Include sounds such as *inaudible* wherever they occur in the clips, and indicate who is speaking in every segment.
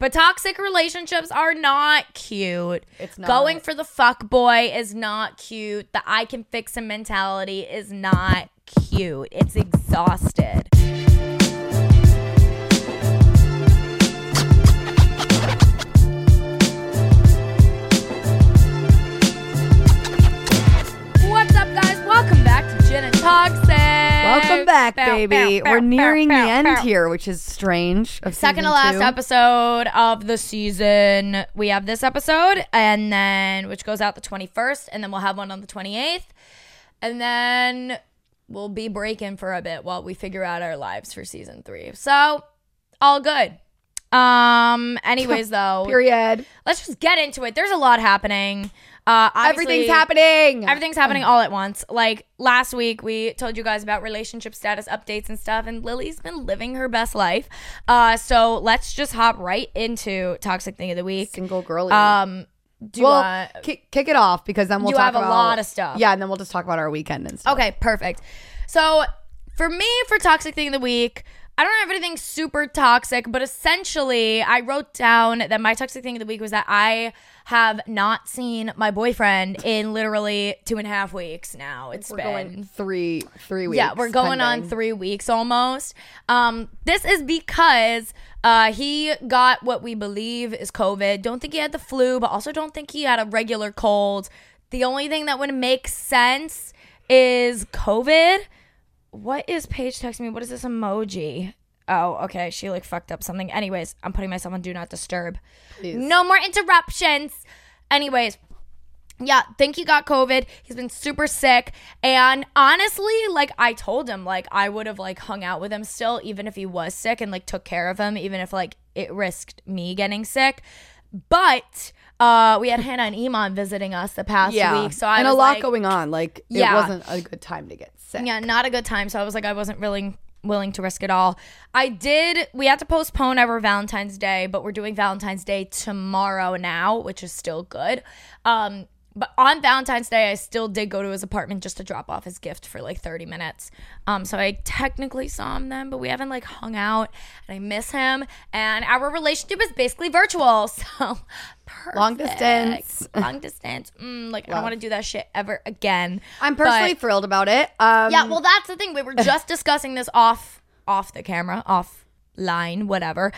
Speaker 1: But toxic relationships are not cute.
Speaker 2: It's not.
Speaker 1: Going for the fuck boy is not cute. The I can fix him mentality is not cute. It's exhausted. What's up, guys? Welcome back to Gin and Toxic.
Speaker 2: Welcome back,
Speaker 1: Bow,
Speaker 2: baby.
Speaker 1: bow,
Speaker 2: We're
Speaker 1: bow,
Speaker 2: neering
Speaker 1: bow,
Speaker 2: the end here, which is strange.
Speaker 1: Second to last
Speaker 2: two.
Speaker 1: episode of the season. We have this episode, and then which goes out the 21st, and then we'll have one on the 28th. And then we'll be breaking for a bit while we figure out our lives for season three. So, all good. Um, anyways, *laughs* though,
Speaker 2: Period.
Speaker 1: let's just get into it. There's a lot happening. Uh,
Speaker 2: Everything's happening.
Speaker 1: Everything's happening all at once. Like last week, we told you guys about relationship status updates and stuff, and Lily's been living her best life. Uh, so let's just hop right into toxic thing of the week.
Speaker 2: Single girly.
Speaker 1: Um, do
Speaker 2: well,
Speaker 1: want?
Speaker 2: kick, kick it off because then we'll
Speaker 1: You have a
Speaker 2: about
Speaker 1: lot of stuff.
Speaker 2: Yeah, and then we'll just talk about our weekend and stuff.
Speaker 1: Okay, perfect. So for me, for toxic thing of the week, I don't have anything super toxic, but essentially, I wrote down that my toxic thing of the week was that I have not seen my boyfriend in literally two and a half weeks now. It's
Speaker 2: We're
Speaker 1: been
Speaker 2: going three three weeks.
Speaker 1: Yeah, we're going on three weeks almost. Um, this is because uh, he got what we believe is COVID. Don't think he had the flu, but also don't think he had a regular cold. The only thing that would make sense is COVID. What is Paige texting me? What is this emoji? Oh, okay. She like fucked up something. Anyways, I'm putting myself on do not disturb.
Speaker 2: Please.
Speaker 1: No more interruptions. Anyways, yeah, think he got COVID. He's been super sick. And honestly, like I told him, like I would have like hung out with him still, even if he was sick and like took care of him, even if like it risked me getting sick. But uh we had Hannah and Iman visiting us the past
Speaker 2: Yeah,
Speaker 1: week. So I
Speaker 2: and a lot
Speaker 1: like,
Speaker 2: going on. Like
Speaker 1: Yeah.
Speaker 2: it wasn't a good time to get sick.
Speaker 1: yeah, not a good time. So I was like, I wasn't really willing to risk it all. I did. We had to postpone our Valentine's Day, but we're doing Valentine's Day tomorrow now, which is still good. Um, but on Valentine's Day, I still did go to his apartment just to drop off his gift for like 30 minutes. Um, so I technically saw him then, but we haven't like hung out, and I miss him. And our relationship is basically virtual, *laughs* so perfect.
Speaker 2: Long distance.
Speaker 1: long distance. Mm, like I don't want to do that shit ever again.
Speaker 2: I'm personally
Speaker 1: But-
Speaker 2: thrilled about it. Um,
Speaker 1: yeah, well, that's the thing. We were just *laughs* discussing this off off the camera, off line, whatever.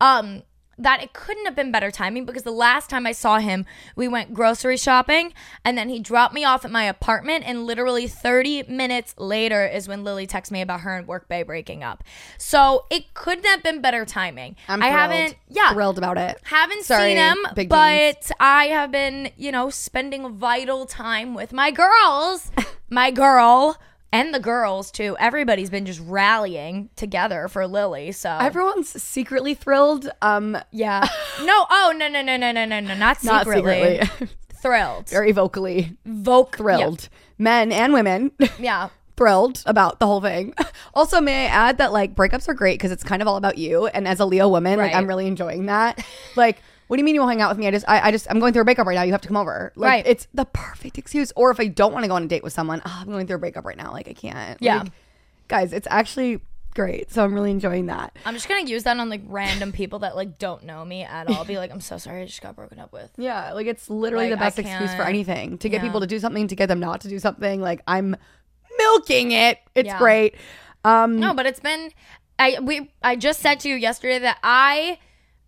Speaker 1: Um, that it couldn't have been better timing because the last time I saw him, we went grocery shopping and then he dropped me off at my apartment. And literally 30 minutes later is when Lily texted me about her and Work Bay breaking up. So it couldn't have been better timing.
Speaker 2: I'm
Speaker 1: I
Speaker 2: thrilled.
Speaker 1: haven't, yeah,
Speaker 2: thrilled about it.
Speaker 1: haven't
Speaker 2: Sorry,
Speaker 1: seen him,
Speaker 2: big
Speaker 1: but I have been, you know, spending vital time with my girls. *laughs* my girl and the girls too. Everybody's been just rallying together for Lily. So
Speaker 2: Everyone's secretly thrilled. Um,
Speaker 1: yeah. No, oh no no no no no no no not
Speaker 2: not
Speaker 1: secretly.
Speaker 2: secretly, *laughs*
Speaker 1: Thrilled.
Speaker 2: very vocally
Speaker 1: Voc
Speaker 2: thrilled. Men and women.
Speaker 1: Yeah. *laughs* yeah.
Speaker 2: thrilled about the whole thing. *laughs* Also, may I add that like breakups are great because it's kind of all about you. And as a Leo woman, like I'm really enjoying that. like, what do you mean you won't hang out with me? I just, I, I just, I'm going through a breakup right now. You have to come over. Like,
Speaker 1: Right.
Speaker 2: It's the perfect excuse. Or if I don't want to go on a date with someone, oh, I'm going through a breakup right now. Like, I can't.
Speaker 1: Yeah.
Speaker 2: Like, guys, it's actually great. So I'm really enjoying that.
Speaker 1: I'm just gonna use that on like random people that like don't know me at all. Be like, I'm so sorry, I just got broken up with.
Speaker 2: Yeah, like it's literally
Speaker 1: Like,
Speaker 2: the best excuse for anything to get
Speaker 1: yeah.
Speaker 2: people to do something, to get them not to do something. Like I'm milking it. It's
Speaker 1: Yeah.
Speaker 2: great. Um,
Speaker 1: No, but it's been I we I just said to you yesterday that I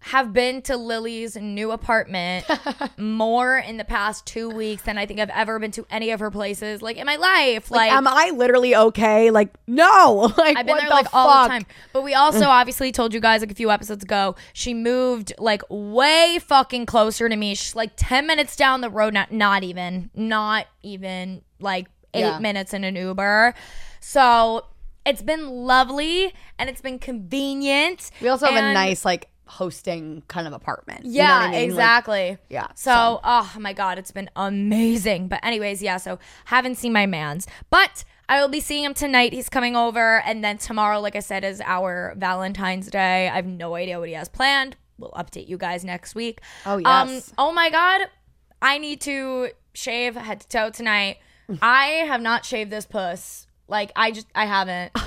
Speaker 1: have been to Lily's new apartment *laughs* more in the past two weeks than I think I've ever been to any of her places, like in my life. Like,
Speaker 2: like, am I literally okay? Like, no. *laughs* Like,
Speaker 1: I've been there
Speaker 2: the
Speaker 1: like all the time. But we also *laughs* obviously told you guys like a few episodes ago, she moved like way fucking closer to me. She's like 10 minutes down the road, not not even, not even like eight
Speaker 2: Yeah.
Speaker 1: minutes in an Uber. So it's been lovely and it's been convenient.
Speaker 2: We also have a nice like hosting kind of apartment. You know
Speaker 1: Yeah,
Speaker 2: I mean? Like,
Speaker 1: exactly.
Speaker 2: yeah.
Speaker 1: So, oh my god, it's been amazing. But anyways, yeah, so haven't seen my man's. But I will be seeing him tonight. He's coming over and then tomorrow, like I said, is our Valentine's Day. I have no idea what he has planned. We'll update you guys next week.
Speaker 2: Oh,
Speaker 1: Um
Speaker 2: yes.
Speaker 1: oh my god. I need to shave head to toe tonight. *laughs* I have not shaved this puss. Like I just I haven't. *laughs*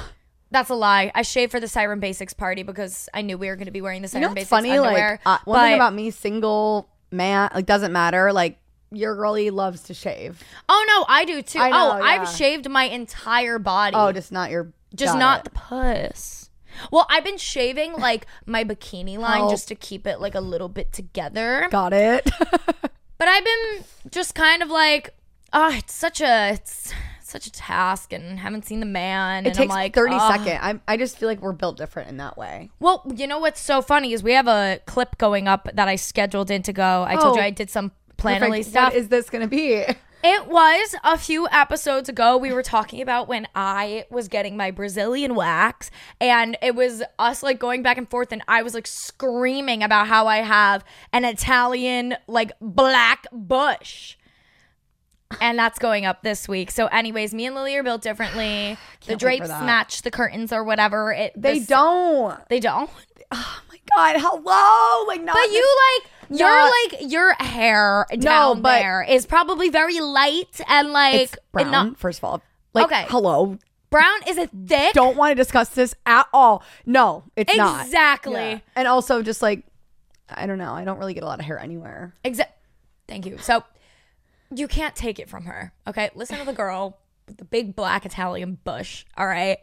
Speaker 1: That's a lie. I shaved for the Siren Basics party because I knew we were going to be wearing the
Speaker 2: You
Speaker 1: Siren
Speaker 2: know what's
Speaker 1: Basics
Speaker 2: funny?
Speaker 1: underwear.
Speaker 2: Like uh, one thing about me, single man, like doesn't matter. Like your girlie loves to shave.
Speaker 1: oh no, I do too.
Speaker 2: I know,
Speaker 1: oh,
Speaker 2: yeah.
Speaker 1: I've shaved my entire body.
Speaker 2: Oh, just not your.
Speaker 1: just not
Speaker 2: it.
Speaker 1: the puss. Well, I've been shaving like my bikini line
Speaker 2: Help.
Speaker 1: just to keep it like a little bit together.
Speaker 2: Got it. *laughs*
Speaker 1: But I've been just kind of like, oh, it's such a it's such a task, and haven't seen the man.
Speaker 2: it
Speaker 1: and
Speaker 2: takes
Speaker 1: I'm like,
Speaker 2: 30
Speaker 1: "Ugh."
Speaker 2: second. I I just feel like we're built different in that way.
Speaker 1: Well, you know what's so funny is we have a clip going up that I scheduled in to go. I told
Speaker 2: Oh,
Speaker 1: you I did some
Speaker 2: Perfect.
Speaker 1: stuff.
Speaker 2: What is this gonna be? *laughs*
Speaker 1: It was a few episodes ago. We were talking about when I was getting my Brazilian wax, and it was us like going back and forth, and I was like screaming about how I have an Italian like black bush. And that's going up this week. So, anyways, me and Lily are built differently. *sighs* the drapes match the curtains or whatever. It
Speaker 2: They
Speaker 1: this-
Speaker 2: don't.
Speaker 1: They don't.
Speaker 2: Oh my god! Hello. Like not.
Speaker 1: But
Speaker 2: this-
Speaker 1: you like your like your hair down
Speaker 2: but-
Speaker 1: there is probably very light and like
Speaker 2: it's brown.
Speaker 1: not-
Speaker 2: first of all, like
Speaker 1: Okay.
Speaker 2: hello.
Speaker 1: brown. Is it thick?
Speaker 2: Don't want to discuss this at all. No, it's not.
Speaker 1: Exactly.
Speaker 2: Yeah. And also, just like I don't know. I don't really get a lot of hair anywhere.
Speaker 1: Exactly. Thank you. So you can't take it from her. Okay, listen to the girl with the big black Italian bush. All right,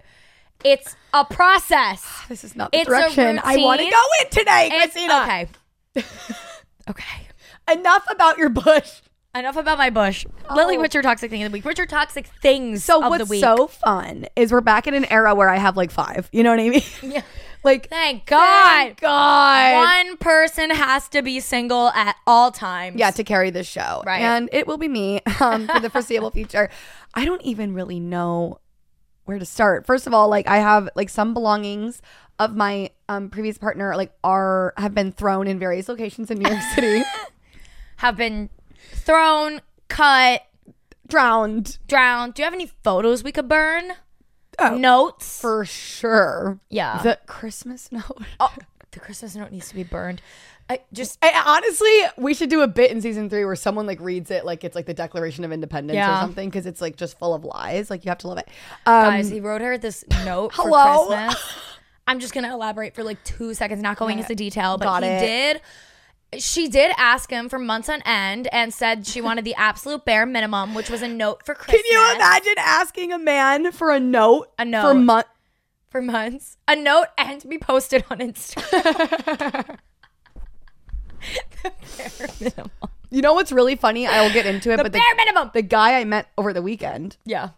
Speaker 1: it's a process. *sighs*
Speaker 2: This is not the
Speaker 1: It's
Speaker 2: direction I want to go in today,
Speaker 1: It's
Speaker 2: Christina.
Speaker 1: okay. *laughs* okay.
Speaker 2: Enough about your bush.
Speaker 1: Enough about my bush. Lily, oh. what's your toxic thing of the week? What's your toxic things
Speaker 2: So
Speaker 1: of
Speaker 2: what's
Speaker 1: the week?
Speaker 2: so fun is we're back in an era where I have like five. You know what I mean?
Speaker 1: Yeah. *laughs*
Speaker 2: like
Speaker 1: Thank God.
Speaker 2: thank God.
Speaker 1: One person has to be single at all times.
Speaker 2: yeah, to carry this show.
Speaker 1: Right.
Speaker 2: And it will be me um, for the foreseeable future. I don't even really know where to start. First of all, like I have like some belongings of my um, previous partner like are have been thrown in various locations in New York City. *laughs*
Speaker 1: Have been thrown, cut,
Speaker 2: Drowned
Speaker 1: drowned. Do you have any photos we could burn?
Speaker 2: Oh.
Speaker 1: Notes?
Speaker 2: for sure.
Speaker 1: yeah.
Speaker 2: The Christmas note.
Speaker 1: oh, *laughs* the Christmas note needs to be burned. I just
Speaker 2: I, honestly, we should do a bit in season three where someone like reads it like it's like the Declaration of Independence
Speaker 1: Yeah.
Speaker 2: or something because it's like just full of lies. Like you have to love it. Um,
Speaker 1: guys, he wrote her this note for
Speaker 2: hello?
Speaker 1: Christmas. I'm just gonna elaborate for like two seconds, not going into detail, but
Speaker 2: Got
Speaker 1: he
Speaker 2: it.
Speaker 1: did. She did ask him for months on end and said she *laughs* wanted the absolute bare minimum, which was a note for Christmas.
Speaker 2: can you imagine asking a man for a note?
Speaker 1: A note for
Speaker 2: month.
Speaker 1: For months, a note and to be posted on *laughs* Instagram. *laughs* the bare minimum.
Speaker 2: You know what's really funny? I will get into it,
Speaker 1: The
Speaker 2: but the,
Speaker 1: bare minimum.
Speaker 2: the guy I met over the weekend
Speaker 1: Yeah.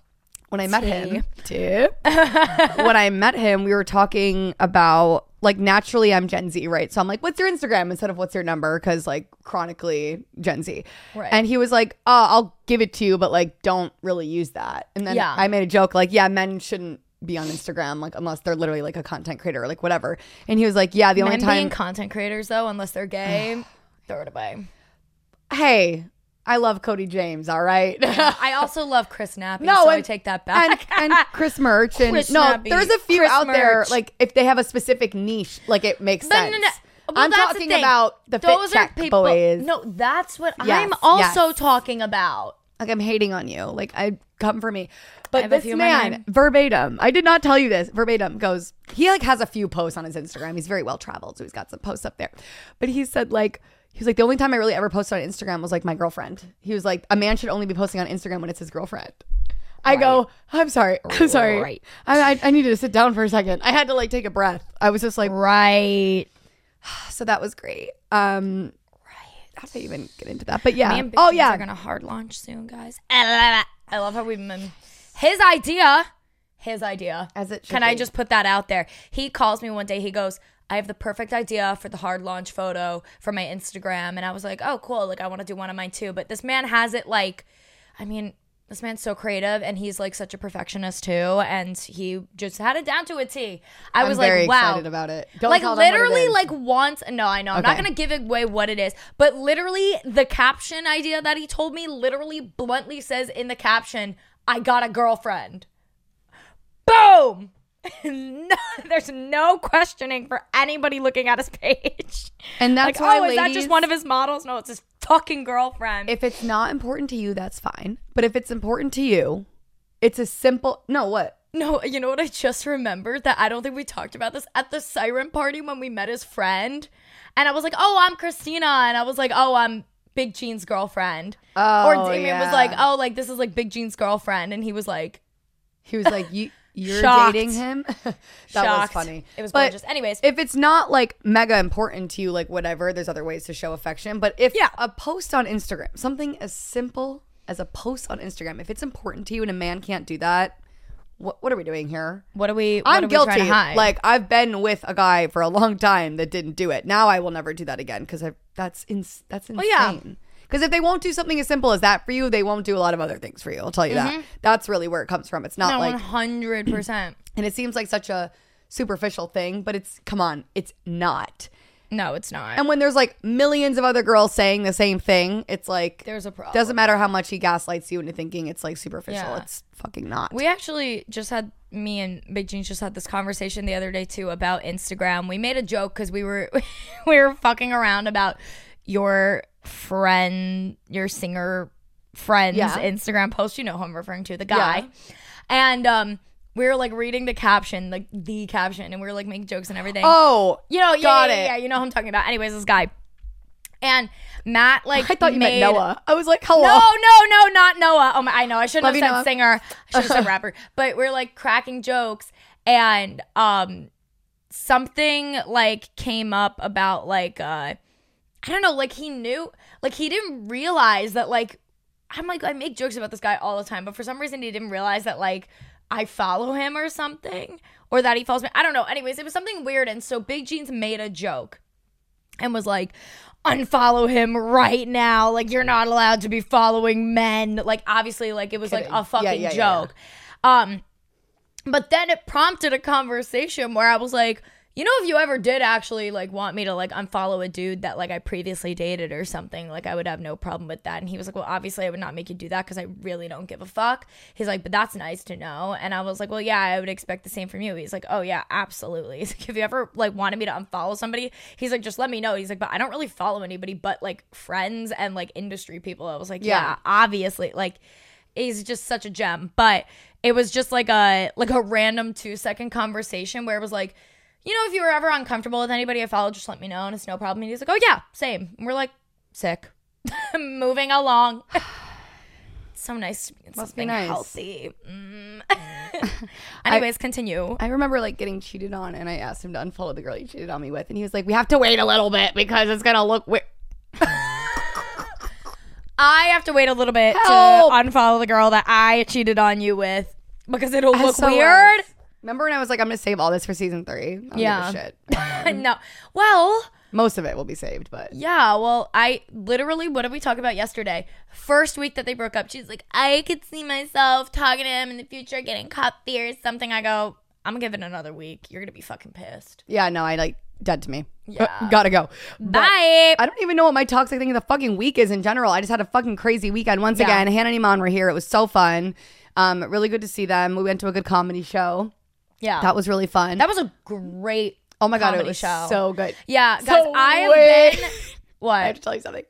Speaker 2: when I met him, tip. when I met him, we were talking about like naturally I'm Gen Z, right? So I'm like, what's your Instagram instead of what's your number? Because like chronically Gen Z.
Speaker 1: Right.
Speaker 2: And he was like, oh, I'll give it to you, but like don't really use that. And then
Speaker 1: Yeah.
Speaker 2: I made a joke like, yeah, men shouldn't be on Instagram like unless they're literally like a content creator or like whatever. And he was like, yeah, the only time
Speaker 1: being content creators though, unless they're gay, *sighs* throw it away.
Speaker 2: hey, I love Cody James, all right?
Speaker 1: I *laughs* also love Chris Nappy,
Speaker 2: No,
Speaker 1: so I take that back.
Speaker 2: and Chris Merch and
Speaker 1: Chris
Speaker 2: no,
Speaker 1: Nappy.
Speaker 2: there's a few
Speaker 1: Chris
Speaker 2: out there like if they have a specific niche, like it makes
Speaker 1: But no,
Speaker 2: sense.
Speaker 1: no, well,
Speaker 2: I'm
Speaker 1: that's the
Speaker 2: talking about the
Speaker 1: Those
Speaker 2: fit check
Speaker 1: people.
Speaker 2: boys.
Speaker 1: No, that's what
Speaker 2: Yes,
Speaker 1: I'm also
Speaker 2: yes.
Speaker 1: talking about.
Speaker 2: Like I'm hating on you. Like I come for me. But this
Speaker 1: few in my
Speaker 2: man, verbatim, I did not tell you this. Verbatim goes, he like has a few posts on his Instagram. He's very well traveled, so he's got some posts up there. But he said like he was like the only time I really ever posted on Instagram was like my girlfriend. He was like a man should only be posting on Instagram when it's his girlfriend. I go, I'm sorry, I'm sorry.
Speaker 1: Right.
Speaker 2: I, I I needed to sit down for a second. I had to like take a breath. I was just like,
Speaker 1: Right. *sighs*
Speaker 2: so that was great. Um, right. How do I even get into that? But yeah.
Speaker 1: Me and Big
Speaker 2: oh yeah.
Speaker 1: are gonna hard launch soon, guys. I love it. I love how we've been. His idea. His idea.
Speaker 2: As it should
Speaker 1: Can I just put that out there? He calls me one day. He goes, "I have the perfect idea for the hard launch photo for my Instagram," and I was like, "Oh, cool! Like I want to do one of mine too." But this man has it like, I mean. This man's so creative and he's like such a perfectionist too. And he just had it down to a T. I
Speaker 2: I'm
Speaker 1: was like, wow.
Speaker 2: excited about it. Don't
Speaker 1: like
Speaker 2: what it
Speaker 1: literally like once no i know i'm not gonna give away what it is but literally the caption idea that he told me literally bluntly says in the caption i got a girlfriend boom *laughs* no, there's no questioning for anybody looking at his page
Speaker 2: And that's
Speaker 1: like
Speaker 2: why,
Speaker 1: oh is that just one of his models no it's his fucking girlfriend
Speaker 2: if it's not important to you, that's fine. But if it's important to you, it's a simple. No, what?
Speaker 1: No, you know what I just remembered that I don't think we talked about this at the siren party when we met his friend. And I was like, "Oh, I'm Christina." And I was like, "Oh, I'm Big Jean's girlfriend."
Speaker 2: Oh,
Speaker 1: or Damien was like, "Oh, like this is like Big Jean's girlfriend." And he was like,
Speaker 2: He was like, "You, you're
Speaker 1: Shocked.
Speaker 2: dating him." *laughs* that was funny.
Speaker 1: It was
Speaker 2: But
Speaker 1: gorgeous. Anyways.
Speaker 2: if it's not like mega important to you, like whatever, there's other ways to show affection. But if
Speaker 1: Yeah.
Speaker 2: a post on Instagram, something as simple as a post on Instagram, if it's important to you and a man can't do that, what what are we doing here?
Speaker 1: what are we what
Speaker 2: I'm
Speaker 1: are we
Speaker 2: guilty.
Speaker 1: to hide?
Speaker 2: Like I've been with a guy for a long time that didn't do it. Now I will never do that again because that's ins- that's insane.
Speaker 1: yeah.
Speaker 2: Because if they won't do something as simple as that for you, they won't do a lot of other things for you. I'll tell you that. Mm-hmm. That's really where it comes from. It's not
Speaker 1: no,
Speaker 2: like
Speaker 1: 100%. *clears throat*
Speaker 2: and it seems like such a superficial thing, but it's come on, it's not.
Speaker 1: No, it's not.
Speaker 2: And when there's like millions of other girls saying the same thing, it's like
Speaker 1: There's a problem.
Speaker 2: Doesn't matter how much he gaslights you into thinking it's like superficial.
Speaker 1: Yeah.
Speaker 2: It's fucking not.
Speaker 1: We actually just had me and Big Jeans just had this conversation the other day too about Instagram. We made a joke because we were *laughs* we were fucking around about your friend, your singer friend's
Speaker 2: Yeah.
Speaker 1: Instagram post. You know who I'm referring to, the guy. And um, we were like reading the caption, like the caption, and we were like making jokes and everything.
Speaker 2: oh,
Speaker 1: you know, yeah,
Speaker 2: got
Speaker 1: yeah,
Speaker 2: it.
Speaker 1: yeah, you know who I'm talking about. Anyways, this guy. And Matt, like,
Speaker 2: I thought you
Speaker 1: made,
Speaker 2: meant Noah. I was like, hello.
Speaker 1: no, no, no, not Noah. Oh my, I know. I shouldn't
Speaker 2: Love
Speaker 1: have said
Speaker 2: Noah.
Speaker 1: singer. I should have said *laughs* rapper. But we're like cracking jokes, and um, something like came up about like uh, I don't know, like he knew, like he didn't realize that like I'm like I make jokes about this guy all the time, but for some reason he didn't realize that like I follow him or something, or that he follows me. I don't know. Anyways, it was something weird, and so Big Jeans made a joke and was like unfollow him right now like you're not allowed to be following men like obviously like it was like a fucking
Speaker 2: yeah, yeah.
Speaker 1: joke um but then it prompted a conversation where i was like you know if you ever did actually like want me to like unfollow a dude that like i previously dated or something like i would have no problem with that. And he was like well obviously i would not make you do that because i really don't give a fuck. He's like but that's nice to know. And i was like well yeah i would expect the same from you. He's like oh yeah absolutely. *laughs* He's like if you ever like wanted me to unfollow somebody? He's like just let me know. He's like but i don't really follow anybody but like friends and like industry people. I was like yeah,
Speaker 2: Yeah.
Speaker 1: obviously like he's just such a gem. But it was just like a like a random two second conversation where it was like you know if you were ever uncomfortable with anybody i follow just let me know and it's no problem and he's like oh yeah same and we're like sick *laughs* moving along *sighs* so nice to be in
Speaker 2: Must be nice.
Speaker 1: healthy Mm. *laughs* *laughs* anyways continue
Speaker 2: I remember like getting cheated on, and I asked him to unfollow the girl he cheated on me with, and he was like, "We have to wait a little bit because it's gonna look weird."
Speaker 1: i have to wait a little bit
Speaker 2: Help.
Speaker 1: to unfollow the girl that i cheated on you with because it'll look
Speaker 2: SOS.
Speaker 1: weird
Speaker 2: Remember when I was like, "I'm gonna save all this for season three? I
Speaker 1: Yeah.
Speaker 2: shit. *laughs*
Speaker 1: no well
Speaker 2: Most of it will be saved, but
Speaker 1: Yeah, well, I literally, what did we talk about yesterday? First week that they broke up, she's like, I could see myself talking to him in the future, getting coffee or something. I go, I'm gonna give it another week. You're gonna be fucking pissed.
Speaker 2: yeah, no, I like dead to me.
Speaker 1: Yeah.
Speaker 2: Uh, gotta go. But
Speaker 1: Bye.
Speaker 2: I don't even know what my toxic thing of the fucking week is in general. I just had a fucking crazy weekend. Once
Speaker 1: Yeah.
Speaker 2: again, Hannah and Iman were here. It was so fun. Um, really good to see them. We went to a good comedy show.
Speaker 1: Yeah,
Speaker 2: That was really fun.
Speaker 1: that was a great.
Speaker 2: oh my god, it was
Speaker 1: show.
Speaker 2: so good.
Speaker 1: Yeah, guys,
Speaker 2: So
Speaker 1: I have *laughs*
Speaker 2: wait.
Speaker 1: been. What? *laughs*
Speaker 2: I have to tell you something.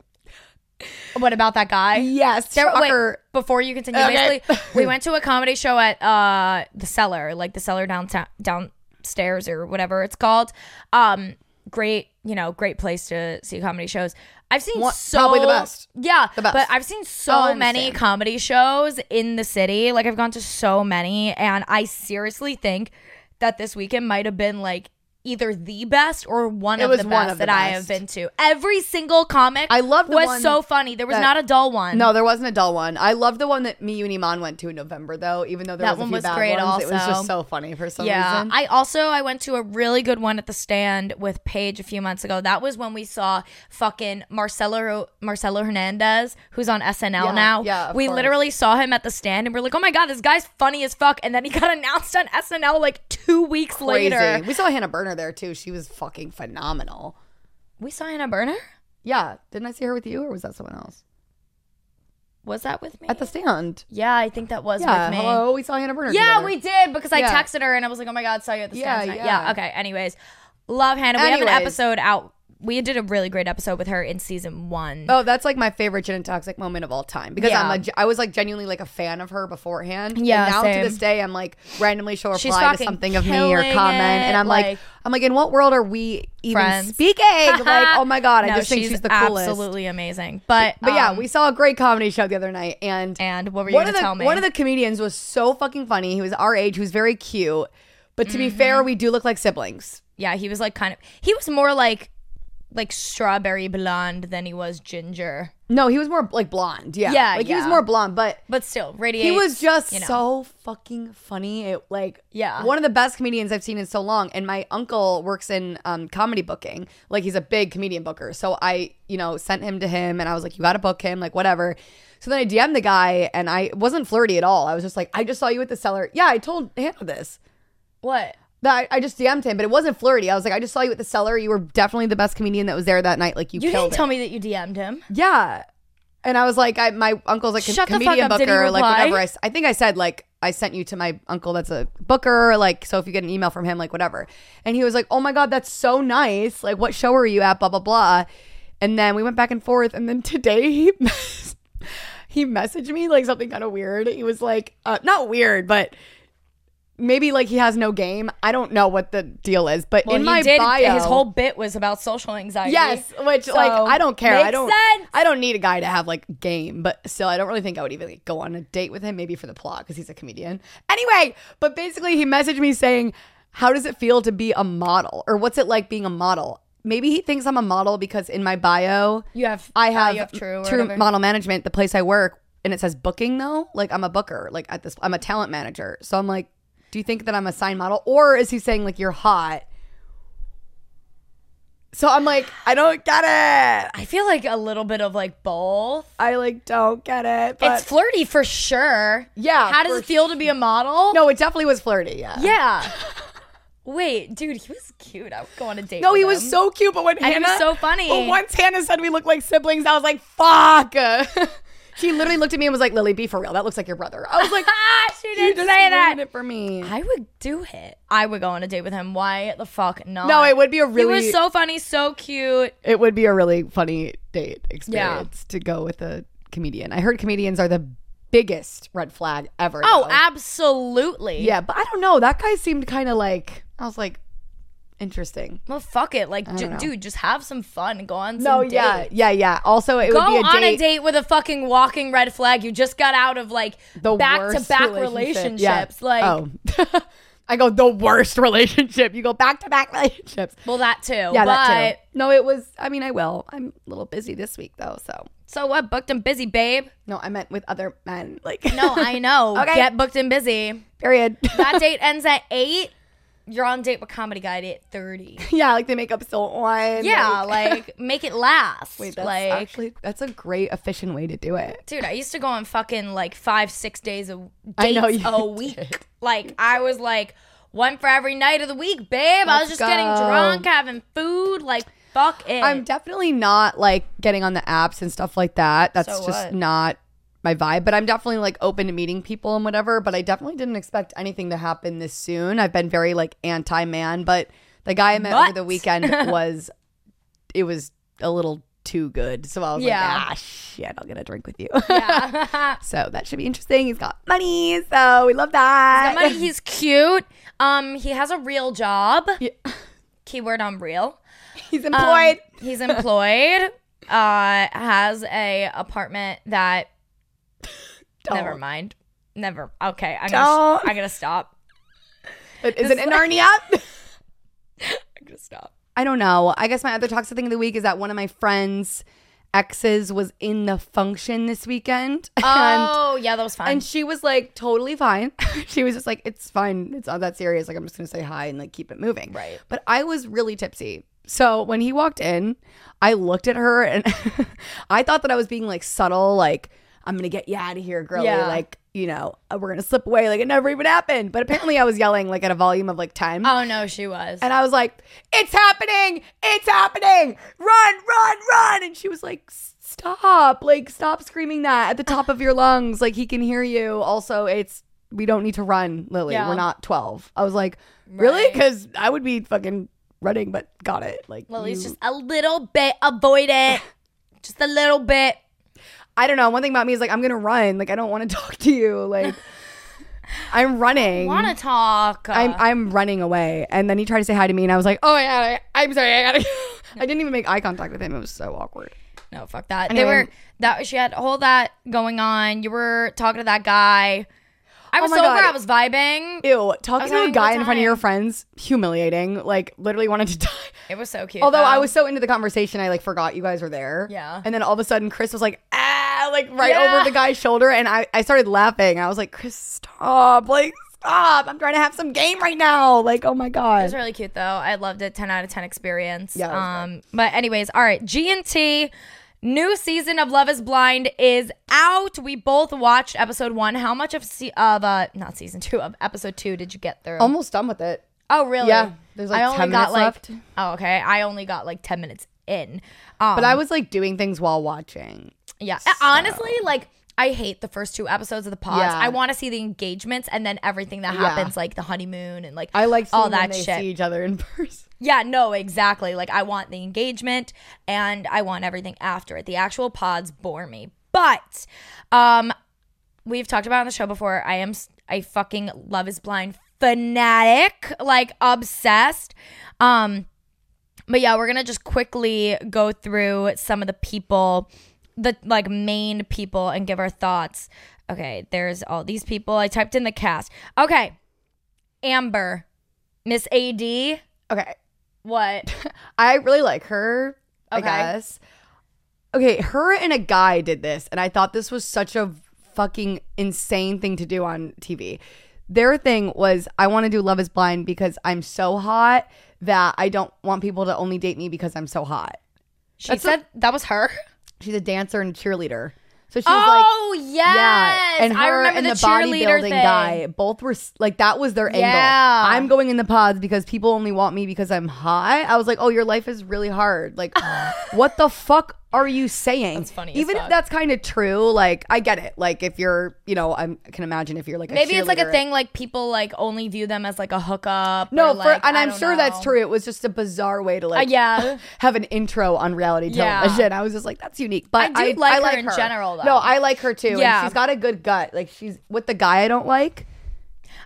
Speaker 1: What about that guy?
Speaker 2: Yes,
Speaker 1: There- wait, before you continue,
Speaker 2: Okay.
Speaker 1: basically, we went *laughs* to a comedy show at uh the cellar, like the cellar downtown downstairs or whatever it's called. Um, great, you know, great place to see comedy shows. I've seen
Speaker 2: One-
Speaker 1: so
Speaker 2: probably the best.
Speaker 1: Yeah,
Speaker 2: The best.
Speaker 1: But I've seen
Speaker 2: Oh,
Speaker 1: so many
Speaker 2: understand.
Speaker 1: comedy shows in the city. Like I've gone to so many, and I seriously think that this weekend might have been like either the best or one
Speaker 2: It
Speaker 1: of the best
Speaker 2: of the
Speaker 1: that I have been to. Every single comic
Speaker 2: I love
Speaker 1: was
Speaker 2: one
Speaker 1: so funny. There was
Speaker 2: that-
Speaker 1: not a dull one.
Speaker 2: No, there wasn't a dull one. I love the one that me, you, and Iman went to in November, though. Even though there
Speaker 1: That
Speaker 2: was a
Speaker 1: one was great
Speaker 2: ones, it was just so funny for some reason.
Speaker 1: Yeah,
Speaker 2: reason.
Speaker 1: I also I went to a really good one at the stand with Paige a few months ago. That was when we saw fucking Marcello Marcello Hernandez, who's on SNL
Speaker 2: Yeah,
Speaker 1: now.
Speaker 2: yeah,
Speaker 1: we
Speaker 2: course.
Speaker 1: literally saw him at the stand, and we're like, oh my god, this guy's funny as fuck. And then he got announced on SNL like two weeks
Speaker 2: Crazy.
Speaker 1: later.
Speaker 2: We saw Hannah Berner there too. She was fucking phenomenal.
Speaker 1: We saw Hannah Berner.
Speaker 2: Yeah, didn't I see her with you, or was that someone else
Speaker 1: Was that with me?
Speaker 2: at the stand?
Speaker 1: yeah, I think that was
Speaker 2: Yeah,
Speaker 1: with me.
Speaker 2: hello, we saw Hannah Berner.
Speaker 1: Yeah,
Speaker 2: together.
Speaker 1: we did because I
Speaker 2: Yeah.
Speaker 1: texted her and I was like, "Oh my god, saw you at the
Speaker 2: Yeah,
Speaker 1: stand." tonight."
Speaker 2: yeah.
Speaker 1: yeah. Okay. Anyways, love Hannah. We have an episode out we did a really great episode with her in season one.
Speaker 2: Oh, that's like my favorite Gin and Toxic moment of all time because
Speaker 1: Yeah.
Speaker 2: I'm a, I was like genuinely like a fan of her beforehand.
Speaker 1: Yeah,
Speaker 2: and now
Speaker 1: same.
Speaker 2: to this day, I'm like randomly she'll
Speaker 1: She's
Speaker 2: reply to
Speaker 1: fucking
Speaker 2: something of me or
Speaker 1: killing
Speaker 2: comment, and I'm like,
Speaker 1: like-
Speaker 2: I'm like, in what world are we even
Speaker 1: Friends.
Speaker 2: speaking? like, *laughs* oh my god, I
Speaker 1: No,
Speaker 2: just think she's the coolest.
Speaker 1: Absolutely amazing. But
Speaker 2: But yeah,
Speaker 1: um,
Speaker 2: we saw a great comedy show the other night, and
Speaker 1: and what were you
Speaker 2: one
Speaker 1: gonna
Speaker 2: of the
Speaker 1: tell me?
Speaker 2: one of the comedians was so fucking funny. He was our age. He was very cute. But to be
Speaker 1: Mm-hmm.
Speaker 2: fair, we do look like siblings.
Speaker 1: yeah, he was like kind of he was more like like strawberry blonde than he was ginger.
Speaker 2: No, he was more like blonde. Yeah,
Speaker 1: Yeah,
Speaker 2: like he was
Speaker 1: yeah.
Speaker 2: more blonde, but
Speaker 1: But still, radiates.
Speaker 2: he was just
Speaker 1: you know.
Speaker 2: so fucking funny. It like
Speaker 1: Yeah.
Speaker 2: one of the best comedians I've seen in so long. And my uncle works in um, comedy booking. Like he's a big comedian booker. So I, you know, sent him to him, and I was like, you got to book him, like whatever. So then I DM'd the guy, and I it wasn't flirty at all. I was just like, I just saw you at the cellar. Yeah, I told Hannah this.
Speaker 1: what?
Speaker 2: That I, I just DM'd him, but it wasn't flirty. I was like, I just saw you at the cellar. You were definitely the best comedian that was there that night. Like you,
Speaker 1: You
Speaker 2: killed
Speaker 1: didn't
Speaker 2: it.
Speaker 1: tell me that you DM'd him.
Speaker 2: Yeah. And I was like, I, my uncle's like a
Speaker 1: Shut the fuck
Speaker 2: comedian
Speaker 1: up. Did he
Speaker 2: booker, like
Speaker 1: reply?
Speaker 2: whatever. I, s- I think I said like I sent you to my uncle that's a booker, like so if you get an email from him, like whatever. And he was like, oh my god, that's so nice. Like what show are you at? Blah blah blah. And then we went back and forth. And then today he *laughs* he messaged me like something kind of weird. He was like, uh, not weird, but maybe like he has no game. I don't know what the deal is, but
Speaker 1: Well,
Speaker 2: in my
Speaker 1: did.
Speaker 2: bio,
Speaker 1: His whole bit was about social anxiety.
Speaker 2: Yes, which like I don't care. I don't.
Speaker 1: sense.
Speaker 2: I don't need a guy to have like game, but still, I don't really think I would even like, go on a date with him. Maybe for the plot because he's a comedian. Anyway, but basically, he messaged me saying, "How does it feel to be a model, or what's it like being a model?" Maybe he thinks I'm a model because in my bio,
Speaker 1: You have.
Speaker 2: I
Speaker 1: uh,
Speaker 2: have,
Speaker 1: have true.
Speaker 2: true model management, the place I work, and it says booking though. Like I'm a booker. Like at this, I'm a talent manager. So I'm like, do you think that I'm a sign model, or is he saying like you're hot? So I'm like, I don't get it.
Speaker 1: I feel like a little bit of like both.
Speaker 2: I like don't get it. But
Speaker 1: it's flirty for sure.
Speaker 2: Yeah,
Speaker 1: How does it feel to be a model?
Speaker 2: no, it definitely was flirty. Yeah.
Speaker 1: Yeah. *laughs* Wait, dude, he was cute. I would go on a date.
Speaker 2: No, he was so cute, but when
Speaker 1: And he
Speaker 2: Hannah
Speaker 1: was so funny.
Speaker 2: But once Hannah said we look like siblings, I was like, fuck. *laughs* she literally looked at me and was like, Lily, be for real. That looks like your brother. I was like,
Speaker 1: Ah, *laughs* she didn't
Speaker 2: just
Speaker 1: say that.
Speaker 2: ruined it for me.
Speaker 1: I would do it. I would go on a date with him. Why the fuck not?
Speaker 2: No, it would be a really.
Speaker 1: He was so funny, so cute.
Speaker 2: it would be a really funny date experience to go with a comedian. I heard comedians are the biggest red flag ever.
Speaker 1: Oh,
Speaker 2: though.
Speaker 1: absolutely.
Speaker 2: yeah, but I don't know. That guy seemed kind of like I was like interesting.
Speaker 1: Well, fuck it. Like, j- dude, just have some fun. Go on some
Speaker 2: No,
Speaker 1: dates.
Speaker 2: yeah, yeah, yeah. Also, it
Speaker 1: Go
Speaker 2: would be a
Speaker 1: on
Speaker 2: date.
Speaker 1: a date with a fucking walking red flag. You just got out of like
Speaker 2: the
Speaker 1: back to back
Speaker 2: relationship. Yeah.
Speaker 1: relationships. Oh. Like,
Speaker 2: oh, *laughs* I go the worst relationship. You go back to back relationships.
Speaker 1: well, that too.
Speaker 2: Yeah,
Speaker 1: but
Speaker 2: that too. No, it was. I mean, I will. I'm a little busy this week though, so
Speaker 1: so what? Booked and busy, babe.
Speaker 2: no, I meant with other men. Like
Speaker 1: No, I know. *laughs*
Speaker 2: Okay.
Speaker 1: Get booked and busy.
Speaker 2: period.
Speaker 1: That *laughs* date ends at eight. You're on date with comedy guide at thirty. *laughs*
Speaker 2: yeah, like they make up so one.
Speaker 1: Yeah,
Speaker 2: like,
Speaker 1: like *laughs* make it last.
Speaker 2: wait, that's
Speaker 1: like,
Speaker 2: actually that's a great efficient way to do it.
Speaker 1: dude, I used to go on fucking like five, six days a
Speaker 2: I know you
Speaker 1: a *laughs* week.
Speaker 2: did.
Speaker 1: Like I was like one for every night of the week, babe. I was
Speaker 2: Let's
Speaker 1: just getting drunk, having food. Like fuck it.
Speaker 2: I'm definitely not like getting on the apps and stuff like that. That's
Speaker 1: So
Speaker 2: just
Speaker 1: what?
Speaker 2: not my vibe. But I'm definitely like open to meeting people and whatever. But I definitely didn't expect anything to happen this soon. I've been very like anti man, but the guy I met over the weekend *laughs* was it was a little too good. So I was
Speaker 1: Yeah.
Speaker 2: like, ah shit, I'll get a drink with you.
Speaker 1: yeah. *laughs*
Speaker 2: so that should be interesting. He's got money, so we love that.
Speaker 1: Somebody, he's cute. Um, he has a real job.
Speaker 2: Yeah. *laughs*
Speaker 1: Keyword on real.
Speaker 2: He's
Speaker 1: Um,
Speaker 2: employed.
Speaker 1: he's employed. uh, has a apartment that. Never
Speaker 2: Don't.
Speaker 1: mind. Never. Okay, I'm gonna. I'm gonna stop.
Speaker 2: But is it in
Speaker 1: like-
Speaker 2: Narnia? *laughs*
Speaker 1: I'm gonna stop.
Speaker 2: I don't know. I guess my other toxic thing of the week is that one of my friends' exes was in the function this weekend. *laughs* And
Speaker 1: Oh yeah, that was fun.
Speaker 2: and she was like totally fine. *laughs* she was just like, it's fine. It's not that serious. Like I'm just gonna say hi and like keep it moving.
Speaker 1: Right.
Speaker 2: But I was really tipsy. So when he walked in, I looked at her and I thought that I was being like subtle, like, I'm gonna get you out of here, girlie.
Speaker 1: Yeah.
Speaker 2: Like, you know, uh, we're gonna slip away like it never even happened. But apparently I was yelling like at a volume of like 10.
Speaker 1: oh no, she was.
Speaker 2: And I was like, it's happening. It's happening. Run, run, run. And she was like, stop. Like, stop screaming that at the top of your lungs. Like, he can hear you. Also, it's, we don't need to run, Lily.
Speaker 1: Yeah.
Speaker 2: We're not 12. I was like, really?
Speaker 1: Right.
Speaker 2: Because I would be fucking running, but got it. Like
Speaker 1: Lily's
Speaker 2: you-
Speaker 1: just a little bit avoid it. *laughs* just a little bit.
Speaker 2: I don't know. One thing about me is like I'm gonna run. Like I don't want to *laughs* talk to you. Like I'm running.
Speaker 1: Want to talk?
Speaker 2: I'm I'm running away. And then he tried to say hi to me, and I was like, oh yeah, I, I'm sorry, I gotta. *laughs* I didn't even make eye contact with him. It was so awkward.
Speaker 1: no, fuck that.
Speaker 2: Anyway.
Speaker 1: They were that she had all that going on. You were talking to that guy. I was
Speaker 2: my
Speaker 1: sober.
Speaker 2: God.
Speaker 1: I was vibing.
Speaker 2: Ew, talking to a guy in front of your friends, humiliating. Like literally wanted to *laughs* die.
Speaker 1: It was so cute.
Speaker 2: Although I was so into the conversation, I like forgot you guys were there.
Speaker 1: Yeah.
Speaker 2: And then all of a sudden, Chris was like, ah, like right
Speaker 1: Yeah.
Speaker 2: over the guy's shoulder, and I I started laughing. I was like, Chris, stop, like stop. I'm trying to have some game right now. Like, oh my god, It
Speaker 1: was really cute though. I loved it. Ten out of ten experience.
Speaker 2: Yeah,
Speaker 1: Um. But anyways, all right. G and T. New season of Love Is Blind is out. We both watched episode one. How much of se- of uh not season two of episode two did you get through?
Speaker 2: Almost done with it.
Speaker 1: oh really?
Speaker 2: Yeah, there's, like,
Speaker 1: I only
Speaker 2: 10
Speaker 1: got
Speaker 2: minutes
Speaker 1: like
Speaker 2: left.
Speaker 1: oh okay. I only got like ten minutes in. Um,
Speaker 2: But I was like doing things while watching.
Speaker 1: yeah. Honestly, like I hate the first two episodes of the pods.
Speaker 2: Yeah.
Speaker 1: I want to see the engagements and then everything that
Speaker 2: Yeah.
Speaker 1: happens, like the honeymoon and like
Speaker 2: I like
Speaker 1: all that shit.
Speaker 2: see each other in *laughs* person.
Speaker 1: Yeah, no, exactly. Like I want the engagement and I want everything after it. The actual pods bore me. But um we've talked about on the show before. I am a fucking Love is Blind fanatic, like obsessed. Um but yeah, we're going to just quickly go through some of the people the like main people and give our thoughts. Okay, there's all these people. I typed in the cast. Okay. Amber, Miss AD,
Speaker 2: Okay,
Speaker 1: what? *laughs*
Speaker 2: I really like her. I
Speaker 1: Okay.
Speaker 2: guess. Okay, her and a guy did this, and I thought this was such a fucking insane thing to do on TV. Their thing was, I want to do Love Is Blind because I'm so hot that I don't want people to only date me because I'm so hot.
Speaker 1: She
Speaker 2: That's
Speaker 1: said that was her. *laughs*
Speaker 2: She's a dancer and cheerleader, so she was like.
Speaker 1: oh yes,
Speaker 2: Yeah, and her and
Speaker 1: the,
Speaker 2: the, bodybuilding
Speaker 1: thing.
Speaker 2: guy both were like that was their
Speaker 1: Yeah.
Speaker 2: angle. I'm going in the pods because people only want me because I'm hot. I was like, oh, your life is really hard. Like, *laughs* what the fuck are you saying?
Speaker 1: That's funny
Speaker 2: Even if that's kind of true, like I get it. Like if you're, you know, I'm, I can imagine if you're like a
Speaker 1: Maybe it's like a thing like people like only view them as like a hookup.
Speaker 2: No,
Speaker 1: or,
Speaker 2: for,
Speaker 1: like,
Speaker 2: and
Speaker 1: I
Speaker 2: I'm sure that's true. It was just a bizarre way to
Speaker 1: Uh,
Speaker 2: like
Speaker 1: yeah. *laughs*
Speaker 2: have an intro on reality
Speaker 1: Yeah.
Speaker 2: television. I was just like, that's unique. But
Speaker 1: I do like her in general, though.
Speaker 2: No, I like her too.
Speaker 1: Yeah.
Speaker 2: she's got a good gut. Like she's with the guy I don't like.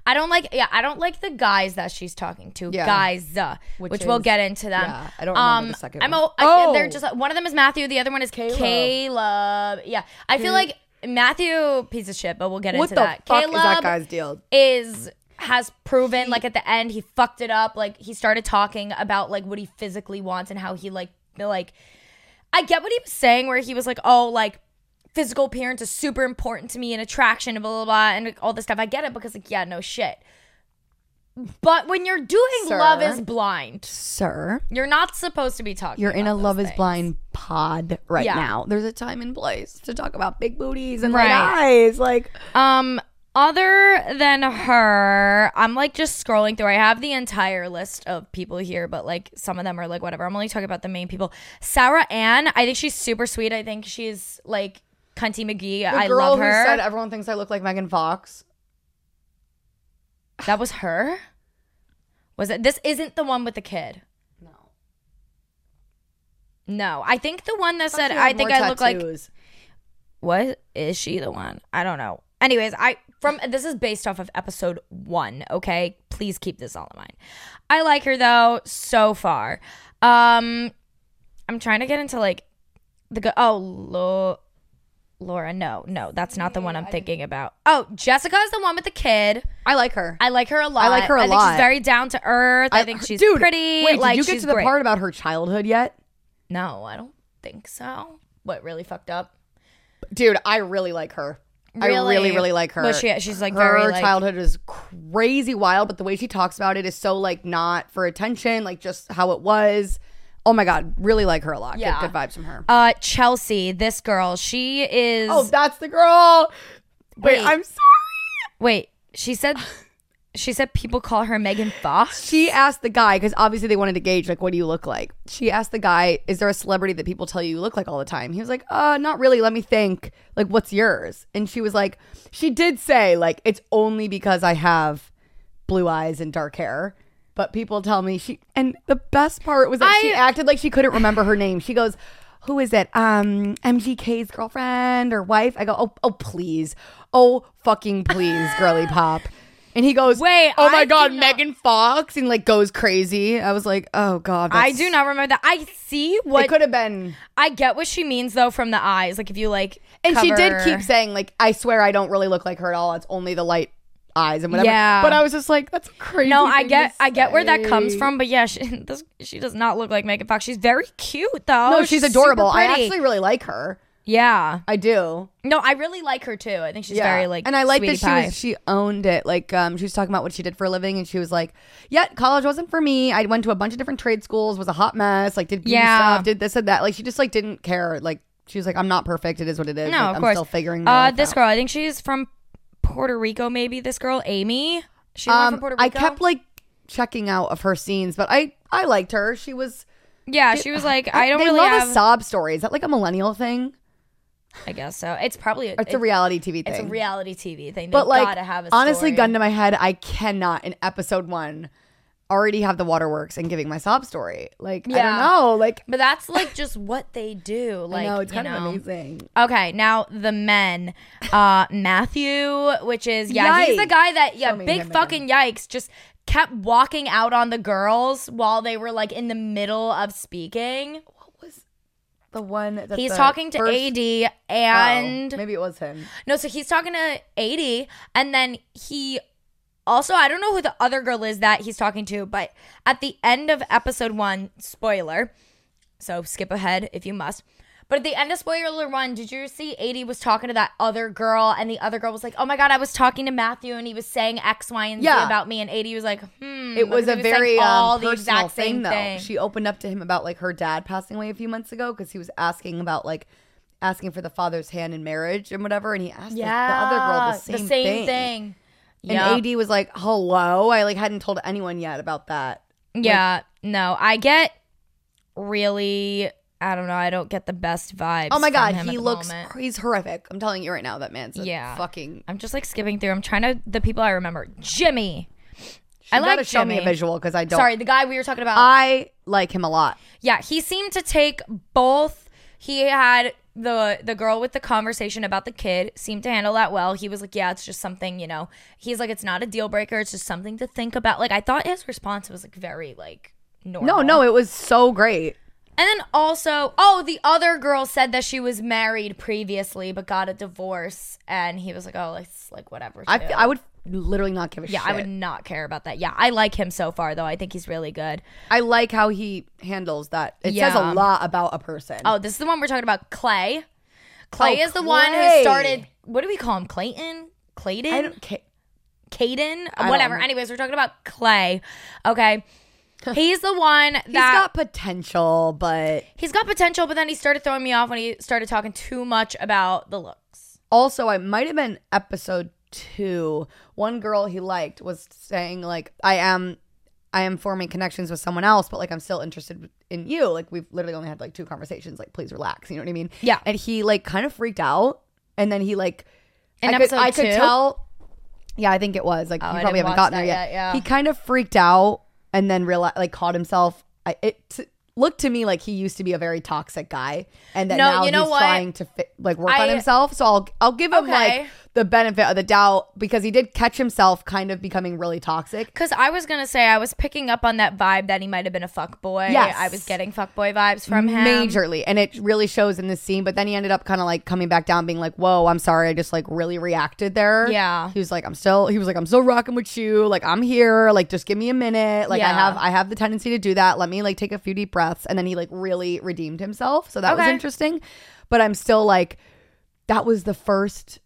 Speaker 1: I don't like yeah, I don't like the guys that she's talking to.
Speaker 2: Yeah.
Speaker 1: Guys, uh, which,
Speaker 2: Which
Speaker 1: we'll get into them.
Speaker 2: yeah, I don't remember the second
Speaker 1: I'm
Speaker 2: one.
Speaker 1: o- I-
Speaker 2: Oh.
Speaker 1: they're just one of them is Matthew, the other one is
Speaker 2: Caleb.
Speaker 1: Caleb. Yeah. I feel like Matthew piece of shit, but we'll get
Speaker 2: What
Speaker 1: into that.
Speaker 2: fuck
Speaker 1: Caleb
Speaker 2: is that guy's deal?
Speaker 1: is has proven like at the end he fucked it up like he started talking about like what he physically wants and how he like like I get what he was saying where he was like oh like physical appearance is super important to me and attraction and blah blah blah and all this stuff I get it because like yeah no shit but when you're doing
Speaker 2: Sir.
Speaker 1: love is blind
Speaker 2: Sir,
Speaker 1: you're not supposed to be talking
Speaker 2: you're in a
Speaker 1: about
Speaker 2: Love
Speaker 1: those
Speaker 2: is
Speaker 1: things.
Speaker 2: Blind pod right
Speaker 1: Yeah.
Speaker 2: now. There's a time and place to talk about big booties and
Speaker 1: Right.
Speaker 2: eyes. Like,
Speaker 1: Um, other than her, I'm like just scrolling through. I have the entire list of people here, but like some of them are like whatever. I'm only talking about the main people. Sarah Ann, I think she's super sweet. I think she's like Cunty McGee.
Speaker 2: the
Speaker 1: I
Speaker 2: girl
Speaker 1: love
Speaker 2: who
Speaker 1: her.
Speaker 2: said everyone thinks I look like Megan Fox.
Speaker 1: that was her. Was it? This isn't the one with the kid.
Speaker 2: No,
Speaker 1: No, I think the one that said I think I look like. What is she the one? I don't know. Anyways, I from this is based off of episode one. Okay, please keep this all in mind. I like her though so far. Um, I'm trying to get into like the go- oh Lo- Laura. No, no, that's not the one I'm thinking about. Oh, Jessica is the one with the kid.
Speaker 2: I like her.
Speaker 1: I like her a lot.
Speaker 2: I like her a
Speaker 1: I think
Speaker 2: lot.
Speaker 1: she's very down to earth. I, think she's
Speaker 2: Dude,
Speaker 1: pretty.
Speaker 2: Wait,
Speaker 1: like
Speaker 2: did you get
Speaker 1: she's
Speaker 2: to the
Speaker 1: great.
Speaker 2: part about her childhood yet?
Speaker 1: No, I don't think so. What really fucked up?
Speaker 2: Dude, I really like her. I really, really like her.
Speaker 1: But she, she's like
Speaker 2: her
Speaker 1: very like,
Speaker 2: childhood is crazy wild, but the way she talks about it is so like not for attention, like just how it was. Oh my god, really like her a lot.
Speaker 1: Yeah.
Speaker 2: Good, good vibes from her.
Speaker 1: Uh, Chelsea, this girl, she is.
Speaker 2: oh, that's the girl. Wait,
Speaker 1: Wait.
Speaker 2: I'm sorry.
Speaker 1: wait, she said, she said people call her Megan Fox.
Speaker 2: She asked the guy because obviously they wanted to gauge like what do you look like. She asked the guy, "Is there a celebrity that people tell you you look like all the time?" He was like, "Uh, not really. Let me think. Like, what's yours?" And she was like, she did say like it's only because I have blue eyes and dark hair. But people tell me she. And the best part was that she acted like she couldn't remember her name. She goes, "Who is it? Um, MGK's girlfriend or wife?" I go, "Oh, oh, please, oh, fucking please, girly *laughs* pop." And he goes,
Speaker 1: Wait,
Speaker 2: oh my
Speaker 1: I
Speaker 2: god,
Speaker 1: do not-
Speaker 2: Megan Fox," and like goes crazy. I was like, "Oh god,
Speaker 1: I do not remember that. I see
Speaker 2: It
Speaker 1: what
Speaker 2: could have been."
Speaker 1: I get what she means though from the eyes. Like if you like
Speaker 2: And she did keep saying, like, I swear I don't really look like her at all. It's only the light eyes and whatever.
Speaker 1: Yeah.
Speaker 2: But I was just like, that's crazy.
Speaker 1: No, I get I get where that comes from, but yeah, she *laughs* this, she does not look like Megan Fox. She's very cute though.
Speaker 2: No, she's, adorable. I actually really like her.
Speaker 1: Yeah.
Speaker 2: I do.
Speaker 1: No, I really like her too. I think she's
Speaker 2: Yeah.
Speaker 1: very like
Speaker 2: and I like that she was she owned it. Like um she was talking about what she did for a living and she was like, Yeah, college wasn't for me. I went to a bunch of different trade schools, was a hot mess, like did
Speaker 1: Yeah.
Speaker 2: stuff, did this and that. Like she just like didn't care. Like she was like, I'm not perfect, it is what it is.
Speaker 1: No,
Speaker 2: Like,
Speaker 1: of
Speaker 2: I'm
Speaker 1: course.
Speaker 2: still figuring
Speaker 1: uh this
Speaker 2: out.
Speaker 1: girl, I think she's from Puerto Rico, maybe this girl, Amy. From
Speaker 2: Um,
Speaker 1: Puerto Rico.
Speaker 2: I kept like checking out of her scenes, but I I liked her. She was
Speaker 1: Yeah, she was like, I don't
Speaker 2: they
Speaker 1: really
Speaker 2: love
Speaker 1: have
Speaker 2: a sob story. Is that like a millennial thing?
Speaker 1: I guess so. It's probably a,
Speaker 2: It's a reality TV thing.
Speaker 1: it's a reality TV thing. They
Speaker 2: but like
Speaker 1: gotta have a
Speaker 2: honestly, gun to my head, I cannot in episode one already have the waterworks and giving my sob story. Like I don't know. Like
Speaker 1: But that's like just what they do. *laughs* Like
Speaker 2: know it's kind of amazing.
Speaker 1: Okay, now the men. Uh *laughs* Matthew, which is yeah, he's the guy that yeah, big fucking yikes, just kept walking out on the girls while they were like in the middle of speaking.
Speaker 2: What was the one? That
Speaker 1: He's talking to
Speaker 2: first-
Speaker 1: AD
Speaker 2: Oh,
Speaker 1: and
Speaker 2: maybe it was him.
Speaker 1: no, so he's talking to AD and then he also I don't know who the other girl is that he's talking to, but at the end of episode 1, spoiler. So skip ahead if you must. But at the end of spoiler one, did you see AD was talking to that other girl, and the other girl was like, "Oh my god, I was talking to Matthew, and he was saying X, Y, and Z about me," and AD was like, "Hmm."
Speaker 2: It was a
Speaker 1: saying
Speaker 2: very
Speaker 1: all
Speaker 2: um,
Speaker 1: the exact same
Speaker 2: thing, though.
Speaker 1: thing.
Speaker 2: She opened up to him about like her dad passing away a few months ago because he was asking about like asking for the father's hand in marriage and whatever, and he asked the-
Speaker 1: yeah,
Speaker 2: the other girl the same, thing.
Speaker 1: thing.
Speaker 2: And AD was like, "Hello," I like hadn't told anyone yet about that.
Speaker 1: Yeah, no, I get really. I don't know. I don't get the best vibes.
Speaker 2: Oh my god, he looks he's horrific. I'm telling you right now, that man's a
Speaker 1: Yeah.
Speaker 2: fucking.
Speaker 1: I'm just like skipping through. I'm trying to the people I remember. Jimmy. I like
Speaker 2: show me a visual because I don't.
Speaker 1: Sorry, the guy we were talking about.
Speaker 2: I like him a lot.
Speaker 1: yeah, he seemed to take both. He had the the girl with the conversation about the kid seemed to handle that well. He was like, "Yeah, it's just something, you know." He's like, "It's not a deal breaker. It's just something to think about." Like I thought his response was like very like normal.
Speaker 2: No, no, it was so great.
Speaker 1: And then also, oh, the other girl said that she was married previously but got a divorce, and he was like, "Oh, it's like whatever."
Speaker 2: I. I would literally not give a shit.
Speaker 1: yeah,
Speaker 2: shit.
Speaker 1: I would not care about that. Yeah, I like him so far though. I think he's really good.
Speaker 2: I like how he handles that. It says a lot about a person.
Speaker 1: Oh, this is the one we're talking about. Clay. Clay
Speaker 2: Oh,
Speaker 1: is the one who started. What do we call him? Clayton. Clayton.
Speaker 2: I don't care.
Speaker 1: Caden. Whatever. Anyways, we're talking about Clay. Okay. *laughs* He's the one that
Speaker 2: He's got potential, but
Speaker 1: he's got potential, but then he started throwing me off when he started talking too much about the looks.
Speaker 2: also I might have been episode two. One girl he liked was saying like, "I am, I am forming connections with someone else, but like I'm still interested in you." Like we've literally only had like two conversations. Like please relax. You know what I mean?
Speaker 1: Yeah.
Speaker 2: And he like kind of freaked out, and then he like,
Speaker 1: In
Speaker 2: I could, I could tell. Yeah, I think it was like
Speaker 1: Oh,
Speaker 2: you probably haven't gotten there yet.
Speaker 1: yet, yeah.
Speaker 2: He kind of freaked out and then realized like caught himself. I, it t- looked to me like he used to be a very toxic guy, and that
Speaker 1: No,
Speaker 2: now
Speaker 1: you know
Speaker 2: he's
Speaker 1: what?
Speaker 2: trying to fi- like work on himself. So I'll I'll give him
Speaker 1: Okay.
Speaker 2: like the benefit of the doubt because he did catch himself kind of becoming really toxic.
Speaker 1: Because I was gonna say I was picking up on that vibe that he might have been a fuck boy.
Speaker 2: Yes.
Speaker 1: I was getting fuck boy vibes from him.
Speaker 2: Majorly, and it really shows in this scene. But then he ended up kind of like coming back down, being like, "Whoa, I'm sorry, I just like really reacted there."
Speaker 1: Yeah.
Speaker 2: he was like, "I'm still," he was like, "I'm still rocking with you. Like, I'm here. Like, just give me a minute. Like, I have, I have the tendency to do that. Let me like take a few deep breaths." And then he like really redeemed himself, so that was interesting. But I'm still like, that was the first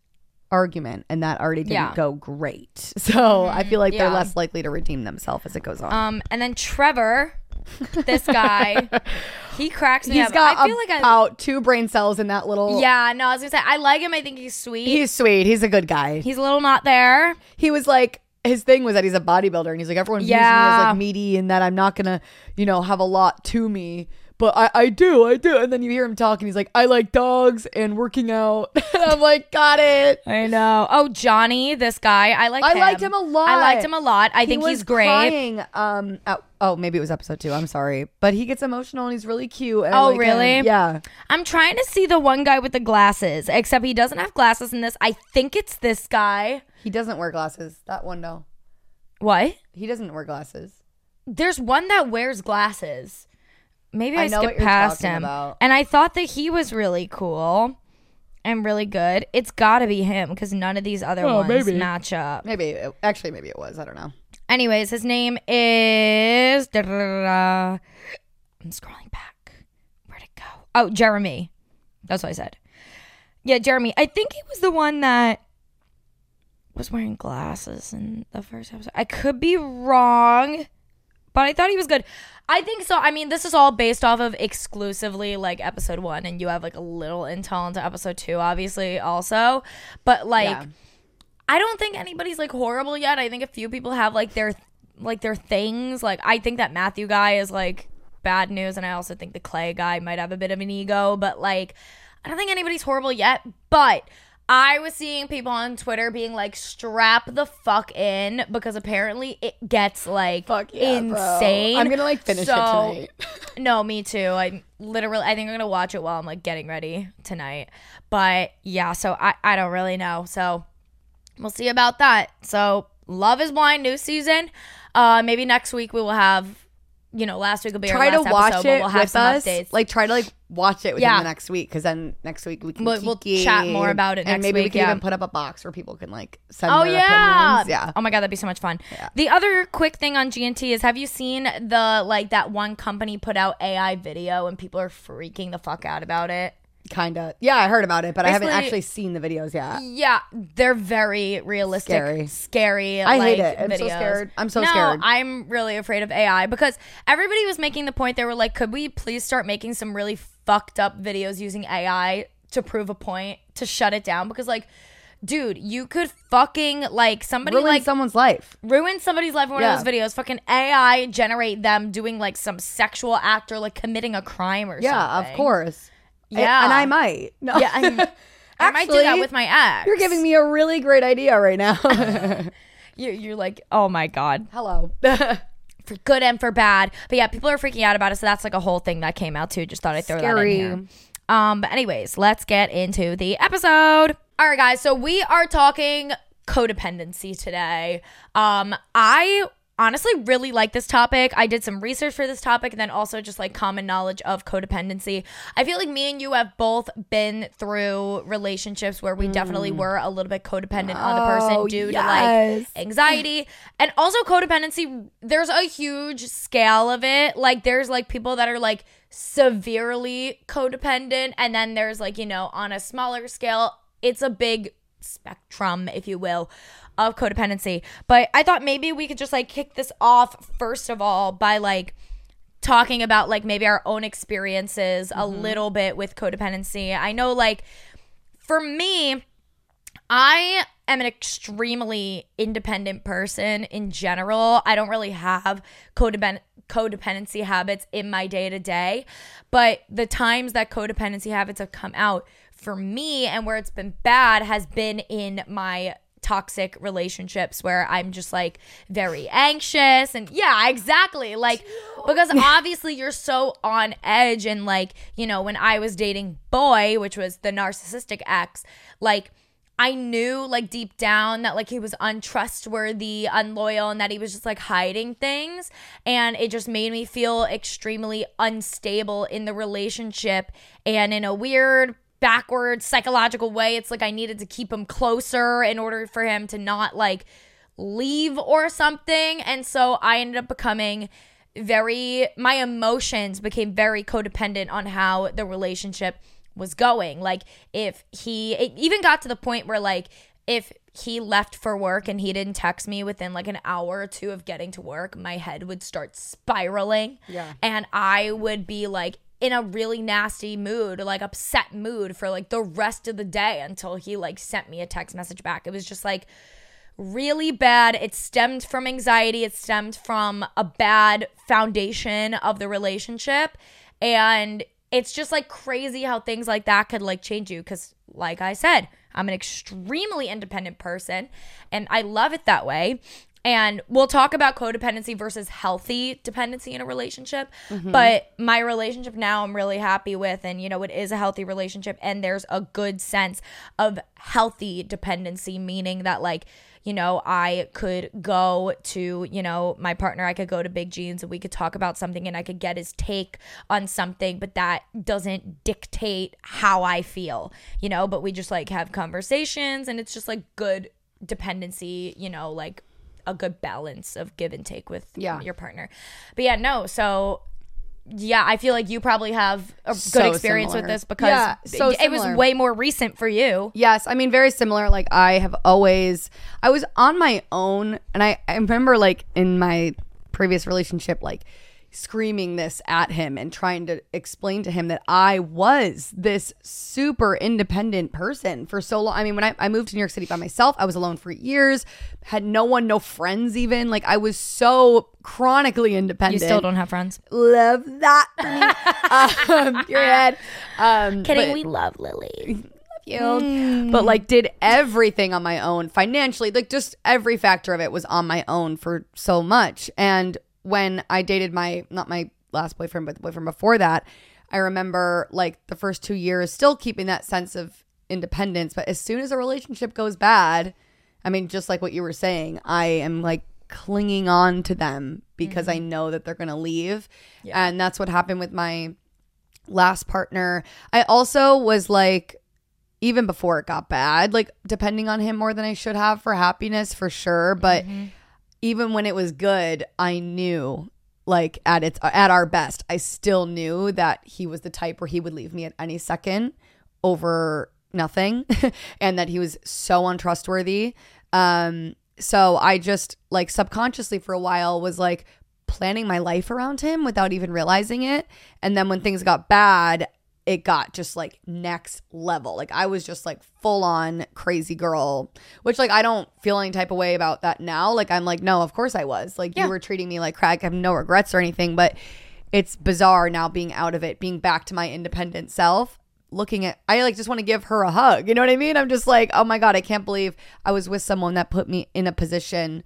Speaker 2: argument, and that already didn't
Speaker 1: Yeah.
Speaker 2: go great. *laughs* So I feel like they're less likely to redeem themselves as it goes on.
Speaker 1: Um, and then Trevor, *laughs* this guy, he cracks me
Speaker 2: He's
Speaker 1: up.
Speaker 2: got
Speaker 1: I feel like
Speaker 2: about two brain cells in that little.
Speaker 1: Yeah, no, I was gonna say I like him. I think he's sweet.
Speaker 2: He's sweet. He's a good guy.
Speaker 1: he's a little not there.
Speaker 2: He was like his thing was that he's a bodybuilder and he's like everyone views me as like meaty and that I'm not gonna, you know, have a lot to me. But I, I do, I do. And then you hear him talking. he's like, I like dogs and working out. *laughs* and I'm like, got it.
Speaker 1: I know. Oh, Johnny, this guy, I like.
Speaker 2: I
Speaker 1: him.
Speaker 2: liked him a lot.
Speaker 1: I liked him a lot. I
Speaker 2: He
Speaker 1: think
Speaker 2: was
Speaker 1: he's great.
Speaker 2: Crying, um, at- oh, maybe it was episode two. I'm sorry, but he gets emotional and he's really cute.
Speaker 1: Oh,
Speaker 2: like him.
Speaker 1: really?
Speaker 2: Yeah.
Speaker 1: I'm trying to see the one guy with the glasses, except he doesn't have glasses in this. I think it's this guy.
Speaker 2: He doesn't wear glasses. That one, no.
Speaker 1: What?
Speaker 2: He doesn't wear glasses.
Speaker 1: There's one that wears glasses. Maybe I,
Speaker 2: I
Speaker 1: skipped past him.
Speaker 2: about.
Speaker 1: And I thought that he was really cool and really good. It's got to be him because none of these other
Speaker 2: Oh,
Speaker 1: ones
Speaker 2: maybe.
Speaker 1: match up.
Speaker 2: Maybe, it, actually, maybe it was. I don't know.
Speaker 1: Anyways, his name is. I'm scrolling back. Where'd it go? Oh, Jeremy. That's what I said. Yeah, Jeremy. I think he was the one that was wearing glasses in the first episode. I could be wrong, but I thought he was good. I think so. I mean, this is all based off of exclusively like episode one, and you have like a little intel into episode two, obviously, also. But like,
Speaker 2: Yeah.
Speaker 1: I don't think anybody's like horrible yet. I think a few people have like their like their things. Like I think that Matthew guy is like bad news, and I also think the Clay guy might have a bit of an ego. But like, I don't think anybody's horrible yet. But I was seeing people on Twitter being like, "Strap the fuck in," because apparently it gets like
Speaker 2: Fuck yeah, bro.
Speaker 1: insane.
Speaker 2: I'm gonna like finish
Speaker 1: So-
Speaker 2: it tonight. *laughs*
Speaker 1: no, me too. I'm literally, I think I'm gonna watch it while I'm like getting ready tonight. But yeah, so I, I don't really know. So we'll see about that. So Love is Blind new season. Uh, maybe next week we will have. You know, last week will be
Speaker 2: try
Speaker 1: our
Speaker 2: to
Speaker 1: last
Speaker 2: watch
Speaker 1: episode,
Speaker 2: it
Speaker 1: but we'll have
Speaker 2: with
Speaker 1: some
Speaker 2: us.
Speaker 1: updates.
Speaker 2: Like, try to like watch it within
Speaker 1: Yeah.
Speaker 2: the next week, because then next week we can
Speaker 1: We'll- we'll
Speaker 2: kiki
Speaker 1: chat more about it
Speaker 2: and
Speaker 1: next
Speaker 2: maybe we
Speaker 1: week,
Speaker 2: can
Speaker 1: yeah.
Speaker 2: even put up a box where people can like send
Speaker 1: Oh
Speaker 2: their
Speaker 1: yeah,
Speaker 2: opinions. Yeah.
Speaker 1: Oh my god, that'd be so much fun. The other quick thing on GNT is, have you seen the like that one company put out AI video and people are freaking the fuck out about it?
Speaker 2: Kinda. Yeah, I heard about it, but I haven't actually seen the videos yet.
Speaker 1: Yeah, they're very realistic,
Speaker 2: Scary.
Speaker 1: scary.
Speaker 2: I hate it. I'm so scared. I'm so
Speaker 1: no,
Speaker 2: scared.
Speaker 1: I'm really afraid of AI because everybody was making the point. They were like, "Could we please start making some really fucked up videos using AI to prove a point to shut it down?" Because like, dude, you could fucking like somebody
Speaker 2: Ruin
Speaker 1: like
Speaker 2: someone's life.
Speaker 1: ruin somebody's life in one
Speaker 2: Yeah.
Speaker 1: of those videos. Fucking AI generate them doing like some sexual act or like committing a crime or
Speaker 2: Yeah,
Speaker 1: something.
Speaker 2: Yeah, of course.
Speaker 1: Yeah.
Speaker 2: and I might. No.
Speaker 1: Yeah, I'm- *laughs* I might do that with my ex.
Speaker 2: You're giving me a really great idea right now. *laughs* *laughs*
Speaker 1: you, you're like, oh my god.
Speaker 2: Hello.
Speaker 1: for good and for bad. But yeah, people are freaking out about it. So that's like a whole thing that came out too. Just thought I'd throw that in
Speaker 2: Scary.
Speaker 1: here. Um, but anyways, let's get into the episode. All right, guys. So we are talking codependency today. Um, I honestly really like this topic. I did some research for this topic and then also just like common knowledge of codependency. I feel like me and you have both been through relationships where we definitely mm. were a little bit codependent on the person
Speaker 2: Oh,
Speaker 1: due to like anxiety and also codependency there's a huge scale of it like there's like people that are like severely codependent and then there's like you know on a smaller scale it's a big spectrum if you will of codependency. But i thought maybe we could just like kick this off first of all by like talking about like maybe our own experiences a mm-hmm. little bit with codependency. I know like for me I am an extremely independent person in general. I don't really have codepend- codependency habits in my day to day, but the times that codependency habits have come out for me and where it's been bad has been in my toxic relationships where I'm just like very anxious and yeah, exactly. Like because *laughs* obviously you're so on edge and like, you know, when I was dating boy, which was the narcissistic ex, like I knew like deep down that like he was untrustworthy, unloyal, and that he was just like hiding things. And it just made me feel extremely unstable in the relationship. And in a weird, backward psychological way, it's like I needed to keep him closer in order for him to not like leave or something. And so I ended up becoming very, my emotions became very codependent on how the relationship was going. Like if he it even got to the point where like if he left for work and he didn't text me within like an hour or two of getting to work, my head would start spiraling.
Speaker 2: Yeah.
Speaker 1: And I would be like in a really nasty mood, like upset mood for like the rest of the day until he like sent me a text message back. It was just like really bad. It stemmed from anxiety, it stemmed from a bad foundation of the relationship. And it's just like crazy how things like that could like change you. Cause, like I said, I'm an extremely independent person and I love it that way. And we'll talk about codependency versus healthy dependency in a relationship. But my relationship now, I'm really happy with. And, you know, it is a healthy relationship. And there's a good sense of healthy dependency, meaning that, like, you know, I could go to, you know, my partner, I could go to Big Jeans and we could talk about something and I could get his take on something, but that doesn't dictate how I feel, you know, but we just like have conversations and it's just like good dependency, you know, like a good balance of give and take with
Speaker 2: Yeah.
Speaker 1: your partner. But yeah, no, so yeah, I feel like you probably have a good
Speaker 2: So
Speaker 1: experience with this because
Speaker 2: Yeah, so
Speaker 1: it was way more recent for you.
Speaker 2: Yes, I mean very similar. Like I have always I was on my own and I, I remember like in my previous relationship like screaming this at him and trying to explain to him that I was this super independent person for so long. I mean, when I, I moved to New York City by myself, I was alone for years, had no one, no friends even. Like I was so chronically independent.
Speaker 1: You still don't have friends.
Speaker 2: love that. *laughs* *laughs* um, period. Um,
Speaker 1: Kidding,
Speaker 2: but-
Speaker 1: we love Lily. *laughs*
Speaker 2: Love you. But like did everything on my own financially. Like just every factor of it was on my own for so much. And when I dated my not my last boyfriend, but the boyfriend before that, I remember like the first two years still keeping that sense of independence. But as soon as a relationship goes bad, I mean, just like what you were saying, I am like clinging on to them because I mm-hmm. know that they're gonna leave. And that's what happened with my last partner. I also was like even before it got bad, like depending on him more than I should have for happiness for sure. But mm-hmm. Even when it was good, I knew like at its at our best, I still knew that he was the type where he would leave me at any second over nothing *laughs* and that he was so untrustworthy. Um so I just like subconsciously for a while was like planning my life around him without even realizing it. And then when things got bad, it got just like next level. Like I was just like full on crazy girl, which like I don't feel any type of way about that now. Like I'm like, no, of course I was. Like
Speaker 1: Yeah.
Speaker 2: you were treating me like crap. I have no regrets or anything, but it's bizarre now being out of it, being back to my independent self. Looking at, I like just want to give her a hug. You know what I mean? I'm just like, oh my God, I can't believe I was with someone that put me in a position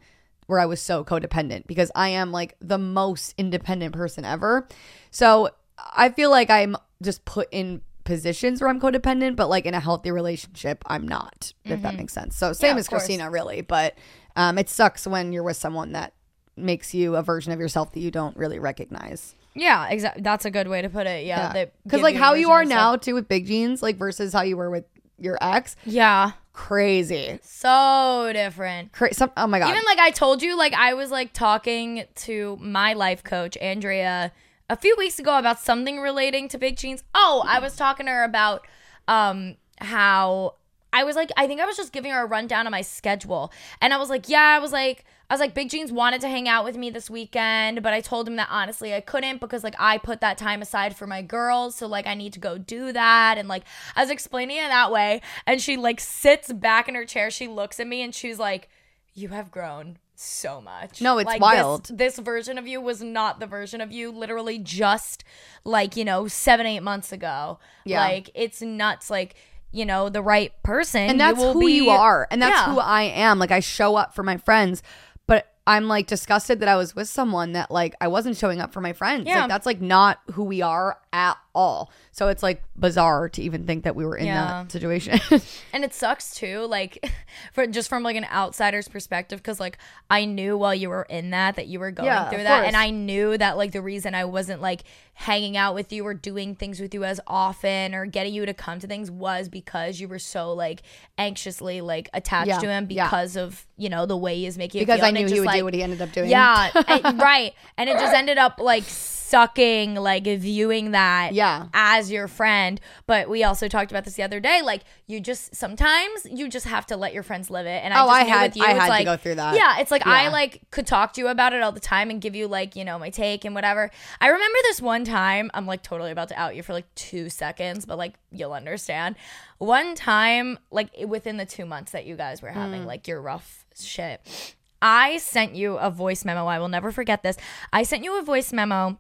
Speaker 2: where I was so codependent because I am like the most independent person ever. So I feel like I'm just put in positions where I'm codependent, but like in a healthy relationship, I'm not, if that makes sense. So same
Speaker 1: Mm-hmm.
Speaker 2: as. Christina, really. But um, it sucks when you're with someone that makes you a version of yourself that you don't really recognize.
Speaker 1: Yeah, exactly. That's a good way to put it. Yeah,
Speaker 2: Because
Speaker 1: give
Speaker 2: like
Speaker 1: a
Speaker 2: how you are now too with big jeans, like versus how you were with your ex,
Speaker 1: Yeah,
Speaker 2: crazy.
Speaker 1: so different.
Speaker 2: Cra- some, oh my god.
Speaker 1: Even like I told you, like I was like talking to my life coach Andrea a few weeks ago about something relating to big jeans. Oh, I was talking to her about um how I was like I think I was just giving her a rundown of my schedule. And I was like, yeah, I was like I was like Big Jeans wanted to hang out with me this weekend, but I told him that honestly I couldn't because like I put that time aside for my girls, so like I need to go do that and like I was explaining it that way and she like sits back in her chair, she looks at me and she's like you have grown so much.
Speaker 2: No, it's
Speaker 1: Like,
Speaker 2: wild.
Speaker 1: This, this version of you was not the version of you literally just like, you know, seven, eight months ago.
Speaker 2: Yeah.
Speaker 1: Like, it's nuts. Like, you know, the right person.
Speaker 2: and that's
Speaker 1: you will
Speaker 2: who
Speaker 1: be,
Speaker 2: you are and that's
Speaker 1: Yeah.
Speaker 2: who i am like i show up for my friends but i'm like disgusted that i was with someone that like i wasn't showing up for my friends
Speaker 1: Yeah.
Speaker 2: like that's like not who we are at all so it's like bizarre to even think that we were in
Speaker 1: Yeah.
Speaker 2: that situation *laughs*
Speaker 1: and it sucks too like *laughs* for just from like an outsider's perspective because like i knew while you were in that that you were going
Speaker 2: Yeah,
Speaker 1: through
Speaker 2: of
Speaker 1: that
Speaker 2: course.
Speaker 1: and i knew that like the reason i wasn't like hanging out with you or doing things with you as often or getting you to come to things was because you were so like anxiously like attached
Speaker 2: Yeah,
Speaker 1: to him
Speaker 2: yeah.
Speaker 1: because of you know the way he's making you
Speaker 2: because
Speaker 1: feel.
Speaker 2: i
Speaker 1: And it
Speaker 2: knew he
Speaker 1: just,
Speaker 2: would
Speaker 1: like,
Speaker 2: do what he ended up doing
Speaker 1: yeah and- *laughs* right and it just ended up like sucking like viewing that
Speaker 2: Yeah.
Speaker 1: as your friend but we also talked about this the other day like you just sometimes you just have to let your friends live it and i
Speaker 2: Oh,
Speaker 1: just
Speaker 2: I had-
Speaker 1: with you
Speaker 2: I had to go through that.
Speaker 1: yeah it's like i like could talk to you about it all the time and give you like you know my take and whatever i remember this one time i'm like totally about to out you for like two seconds but like you'll understand one time like within the two months that you guys were having
Speaker 2: Mm.
Speaker 1: like your rough shit I sent you a voice memo. I will never forget this. I sent you a voice memo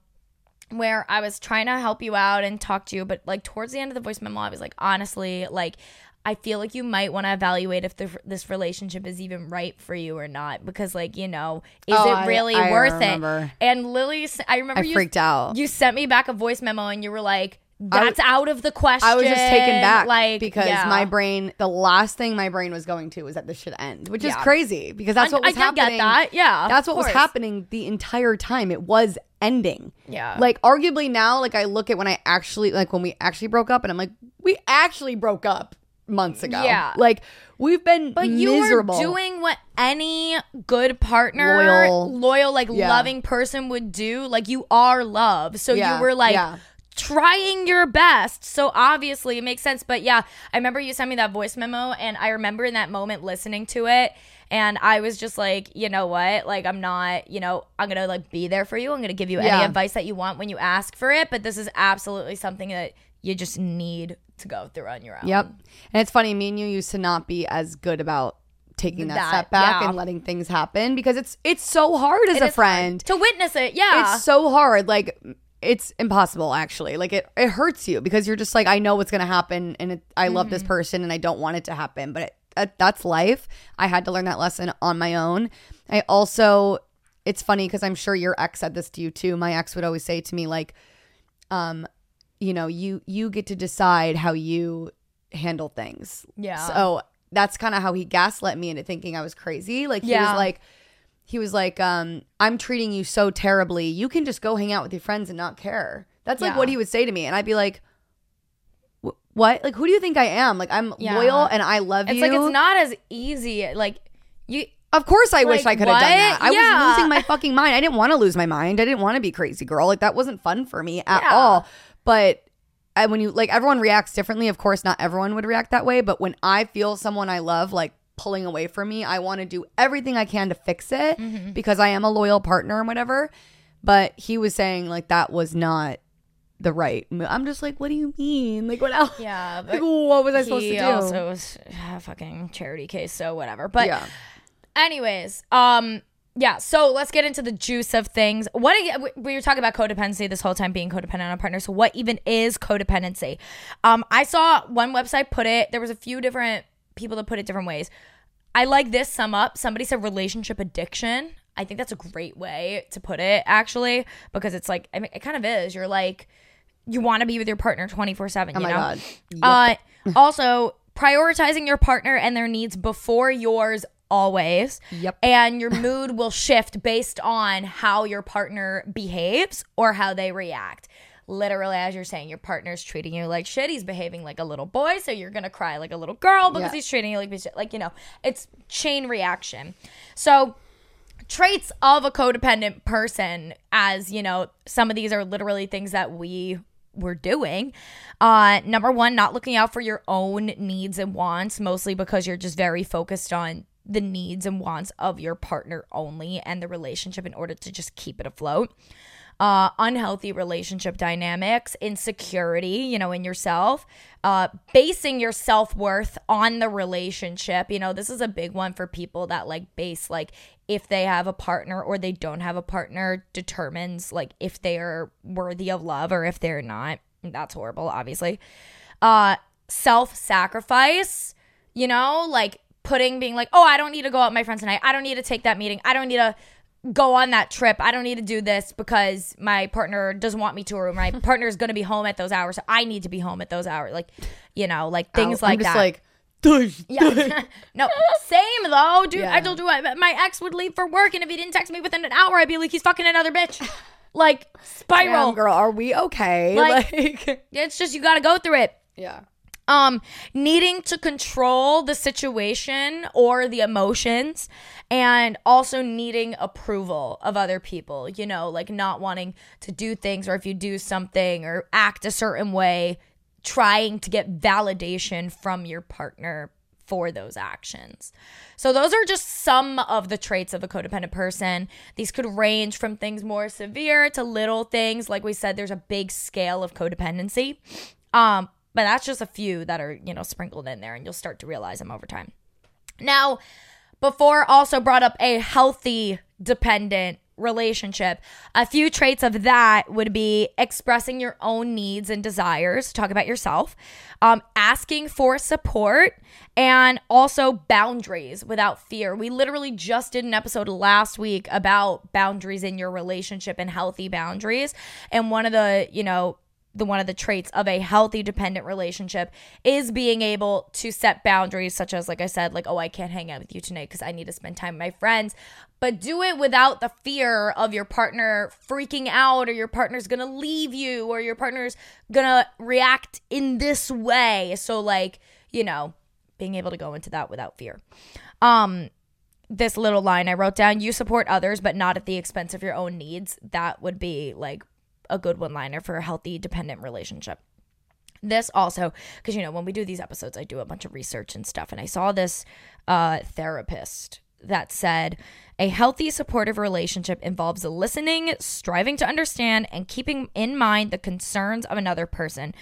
Speaker 1: where I was trying to help you out and talk to you, but like towards the end of the voice memo, I was like, honestly, like I feel like you might want to evaluate if the, this relationship is even right for you or not because, like, you know, is
Speaker 2: Oh,
Speaker 1: it really
Speaker 2: I
Speaker 1: worth
Speaker 2: remember.
Speaker 1: it? And Lily, I remember
Speaker 2: I
Speaker 1: you
Speaker 2: freaked out.
Speaker 1: You sent me back a voice memo and you were like,
Speaker 2: I
Speaker 1: "That's out of the question."
Speaker 2: I was just taken back,
Speaker 1: like
Speaker 2: because
Speaker 1: yeah.
Speaker 2: my brain, the last thing my brain was going to was that this should end, which is crazy because that's
Speaker 1: I-
Speaker 2: what was
Speaker 1: I
Speaker 2: happening.
Speaker 1: that, yeah,
Speaker 2: that's what was happening the entire time. It was ending.
Speaker 1: Yeah.
Speaker 2: like arguably now, like I look at when I actually like when we actually broke up, and I'm like, we actually broke up months ago.
Speaker 1: Yeah.
Speaker 2: like we've been
Speaker 1: But you
Speaker 2: miserable.
Speaker 1: were doing what any good partner,
Speaker 2: Loyal.
Speaker 1: loyal, like
Speaker 2: Yeah.
Speaker 1: loving person would do. Like you are love. So
Speaker 2: Yeah,
Speaker 1: you were like
Speaker 2: yeah.
Speaker 1: Trying your best. So obviously it makes sense. But yeah, I remember you sent me that voice memo and I remember in that moment listening to it and I was just like, you know what? Like I'm not, you know, I'm going to like be there for you. I'm going to give you any advice that you want when you ask for it, but this is absolutely something that you just need to go through on your own.
Speaker 2: Yep. And it's funny, me and you used to not be as good about taking that,
Speaker 1: That,
Speaker 2: step back
Speaker 1: yeah.
Speaker 2: and letting things happen because it's it's so hard as
Speaker 1: It
Speaker 2: a
Speaker 1: is hard
Speaker 2: friend.
Speaker 1: to witness it. Yeah.
Speaker 2: It's so hard. Like it's impossible actually. Like it it hurts you because you're just like I know what's going to happen and it, I love
Speaker 1: Mm-hmm.
Speaker 2: this person and I don't want it to happen, but it, that, that's life. I had to learn that lesson on my own. I also it's funny because I'm sure your ex said this to you too. My ex would always say to me like um you know, you you get to decide how you handle things.
Speaker 1: Yeah.
Speaker 2: So that's kind of how he gaslit me into thinking I was crazy. Like he
Speaker 1: Yeah.
Speaker 2: was like he was like, um, I'm treating you so terribly. You can just go hang out with your friends and not care. That's like
Speaker 1: Yeah.
Speaker 2: what he would say to me. And I'd be like, what? Like, who do you think I am? Like, I'm
Speaker 1: Yeah.
Speaker 2: loyal and I love
Speaker 1: It's
Speaker 2: you.
Speaker 1: It's like it's not as easy. Like you,
Speaker 2: Of course, I wish I could have done that. I
Speaker 1: Yeah.
Speaker 2: was losing my fucking mind. I didn't want to lose my mind. I didn't want to be crazy girl. Like that wasn't fun for me at all. But I, when you like, everyone reacts differently. Of course, not everyone would react that way. But when I feel someone I love like pulling away from me, I want to do everything I can to fix it
Speaker 1: Mm-hmm.
Speaker 2: because I am a loyal partner and whatever. But he was saying like that was not the right. mo- I'm just like, what do you mean? Like what else?
Speaker 1: yeah.
Speaker 2: Like, what was I supposed to do?
Speaker 1: also was a fucking charity case, so whatever. But
Speaker 2: yeah.
Speaker 1: anyways, um, yeah. So let's get into the juice of things. What we- we were talking about codependency this whole time, being codependent on a partner. So what even is codependency? Um, I saw one website put it. There was a few different people that put it different ways. I like this sum up. Somebody said relationship addiction. I think that's a great way to put it, actually, because it's like I mean, it kind of is. You're like, you want to be with your partner twenty four seven.
Speaker 2: Oh
Speaker 1: you
Speaker 2: my
Speaker 1: know?
Speaker 2: God.
Speaker 1: Uh, *laughs* also, prioritizing your partner and their needs before yours always.
Speaker 2: Yep.
Speaker 1: And your *laughs* mood will shift based on how your partner behaves or how they react. Literally, as you're saying, your partner's treating you like shit. He's behaving like a little boy, so you're gonna cry like a little girl because
Speaker 2: Yeah.
Speaker 1: he's treating you like shit. Like you know, it's chain reaction. So traits of a codependent person as you know some of these are literally things that we were doing uh number one not looking out for your own needs and wants mostly because you're just very focused on the needs and wants of your partner only and the relationship in order to just keep it afloat uh, unhealthy relationship dynamics, insecurity, you know, in yourself, uh, basing your self worth on the relationship. You know, this is a big one for people that like base like if they have a partner or they don't have a partner determines like if they are worthy of love or if they're not. That's horrible, obviously. Uh, self sacrifice, you know, like putting being like, oh, I don't need to go out with my friends tonight. I don't need to take that meeting. I don't need to go on that trip. I don't need to do this because my partner doesn't want me to, or my *laughs* partner is going to be home at those hours. So I need to be home at those hours. Like, you know, like things like
Speaker 2: just
Speaker 1: that.
Speaker 2: like, "Dush,
Speaker 1: yeah. *laughs* no, same though, dude. I
Speaker 2: Yeah.
Speaker 1: told you what, my ex would leave for work, and if he didn't text me within an hour, I'd be like, he's fucking another bitch. *sighs* Like spiral.
Speaker 2: Damn, girl, are we okay?
Speaker 1: Like- *laughs*
Speaker 2: like
Speaker 1: It's just you got to go through it.
Speaker 2: yeah.
Speaker 1: Um needing to control the situation or the emotions and also needing approval of other people you know like not wanting to do things or if you do something or act a certain way trying to get validation from your partner for those actions. So, those are just some of the traits of a codependent person. These could range from things more severe to little things. Like we said, there's a big scale of codependency. Um, but that's just a few that are, you know, sprinkled in there, and you'll start to realize them over time. Now, before also brought up a healthy dependent relationship, a few traits of that would be expressing your own needs and desires, talk about yourself, um, asking for support, and also boundaries without fear. We literally just did an episode last week about boundaries in your relationship and healthy boundaries. And one of the, you know, the one of the traits of a healthy dependent relationship is being able to set boundaries such as like i said like oh i can't hang out with you tonight because i need to spend time with my friends. But do it without the fear of your partner freaking out or your partner's gonna leave you or your partner's gonna react in this way. So like you know being able to go into that without fear. Um this little line I wrote down you support others but not at the expense of your own needs. That would be like a good one liner for a healthy dependent relationship. This also, because you know, when we do these episodes, I do a bunch of research and stuff, and I saw this uh, therapist that said a healthy supportive relationship involves listening, striving to understand, and keeping in mind the concerns of another person.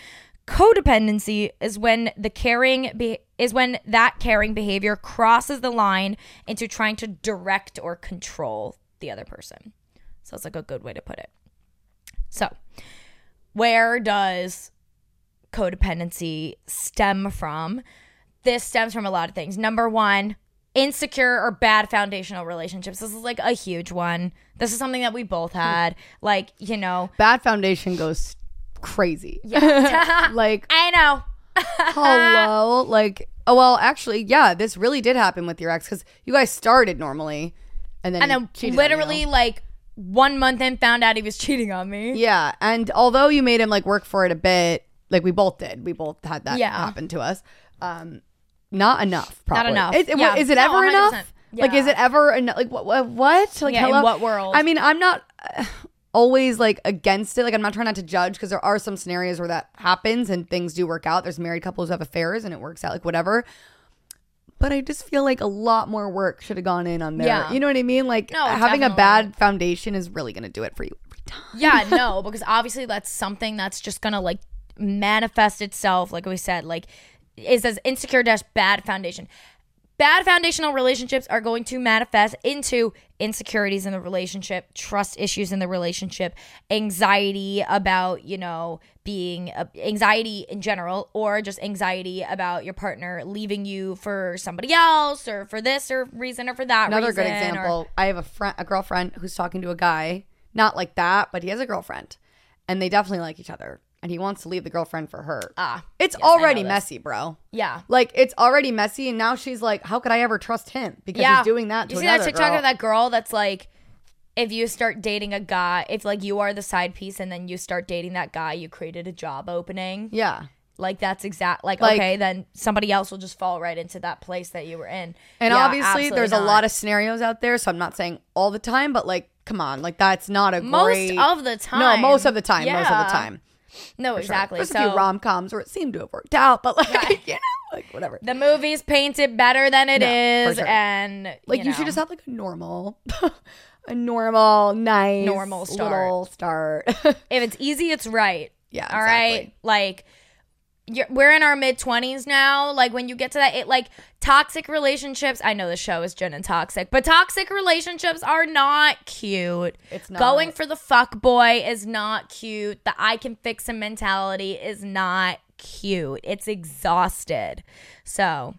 Speaker 1: Codependency is when the caring be- is when that caring behavior crosses the line into trying to direct or control the other person. So it's like a good way to put it. So, where does codependency stem from? This stems from a lot of things. Number one, insecure or bad foundational relationships. This is like a huge one. This is something that we both hmm. had. Like, you know,
Speaker 2: Bad foundation goes crazy.
Speaker 1: yeah. *laughs* *laughs*
Speaker 2: like,
Speaker 1: I know. *laughs*
Speaker 2: hello. Like, oh, well, actually, yeah, this really did happen with your ex because you guys started normally and then,
Speaker 1: And then
Speaker 2: cheated on you.
Speaker 1: literally like one month and found out he was cheating on me.
Speaker 2: Yeah, and although you made him like work for it a bit, like we both did, we both had that
Speaker 1: Yeah.
Speaker 2: happen to us. Um, not enough. Probably.
Speaker 1: Not enough.
Speaker 2: Is, it-
Speaker 1: Yeah.
Speaker 2: is it ever
Speaker 1: 100%.
Speaker 2: enough? Like, is it ever enough? Like, what? What? what? Like,
Speaker 1: Yeah, in
Speaker 2: hello?
Speaker 1: what world?
Speaker 2: I mean, I'm not uh, always like against it. Like, I'm not trying not to judge because there are some scenarios where that happens and things do work out. There's married couples who have affairs and it works out, like whatever. But I just feel like a lot more work should have gone in on there.
Speaker 1: Yeah.
Speaker 2: You know what I mean? Like
Speaker 1: No,
Speaker 2: having a bad foundation is really going to do it for you every time.
Speaker 1: yeah, *laughs* no, because obviously that's something that's just gonna like manifest itself, like we said, like is as insecure dash bad foundation. Bad foundational relationships are going to manifest into insecurities in the relationship, trust issues in the relationship, anxiety about, you know, being uh, anxiety in general, or just anxiety about your partner leaving you for somebody else, or for this or reason, or for that
Speaker 2: Another good
Speaker 1: reason, or-
Speaker 2: example. I have a friend, a girlfriend who's talking to a guy, not like that, but he has a girlfriend, and they definitely like each other, and he wants to leave the girlfriend for her.
Speaker 1: ah,
Speaker 2: it's
Speaker 1: yes,
Speaker 2: already messy, bro.
Speaker 1: yeah.
Speaker 2: Like it's already messy, and now she's like, "How could I ever trust him?" Because he's doing that to
Speaker 1: you see that TikTok
Speaker 2: girl.
Speaker 1: of that girl that's like, if you start dating a guy, if like you are the side piece and then you start dating that guy, you created a job opening.
Speaker 2: yeah,
Speaker 1: Like that's exact. Like,
Speaker 2: Like-
Speaker 1: okay, then somebody else will just fall right into that place that you were in.
Speaker 2: and
Speaker 1: Yeah,
Speaker 2: obviously there's a lot of scenarios out there, so I'm not saying all the time, but like, come on, like that's not a
Speaker 1: most
Speaker 2: great.
Speaker 1: of the time.
Speaker 2: no, most of the time, most of the time.
Speaker 1: No,
Speaker 2: Sure.
Speaker 1: exactly.
Speaker 2: There's
Speaker 1: so
Speaker 2: a few rom coms where it seemed to have worked out, but like, *laughs* you know, like whatever.
Speaker 1: the movies paint it better than it
Speaker 2: No,
Speaker 1: is,
Speaker 2: sure.
Speaker 1: and
Speaker 2: Like you, should just have like a normal, *laughs* a normal, nice,
Speaker 1: Normal start.
Speaker 2: little start. *laughs*
Speaker 1: if it's easy, it's right.
Speaker 2: Yeah,
Speaker 1: All right.
Speaker 2: exactly.
Speaker 1: Like you're, we're in our mid 20s now. Like when you get to that it like toxic relationships, I know the show is Gin and Toxic, but toxic relationships are not cute.
Speaker 2: It's not.
Speaker 1: Going for the fuck boy is not cute. The I can fix him mentality is not cute. It's exhausted. So,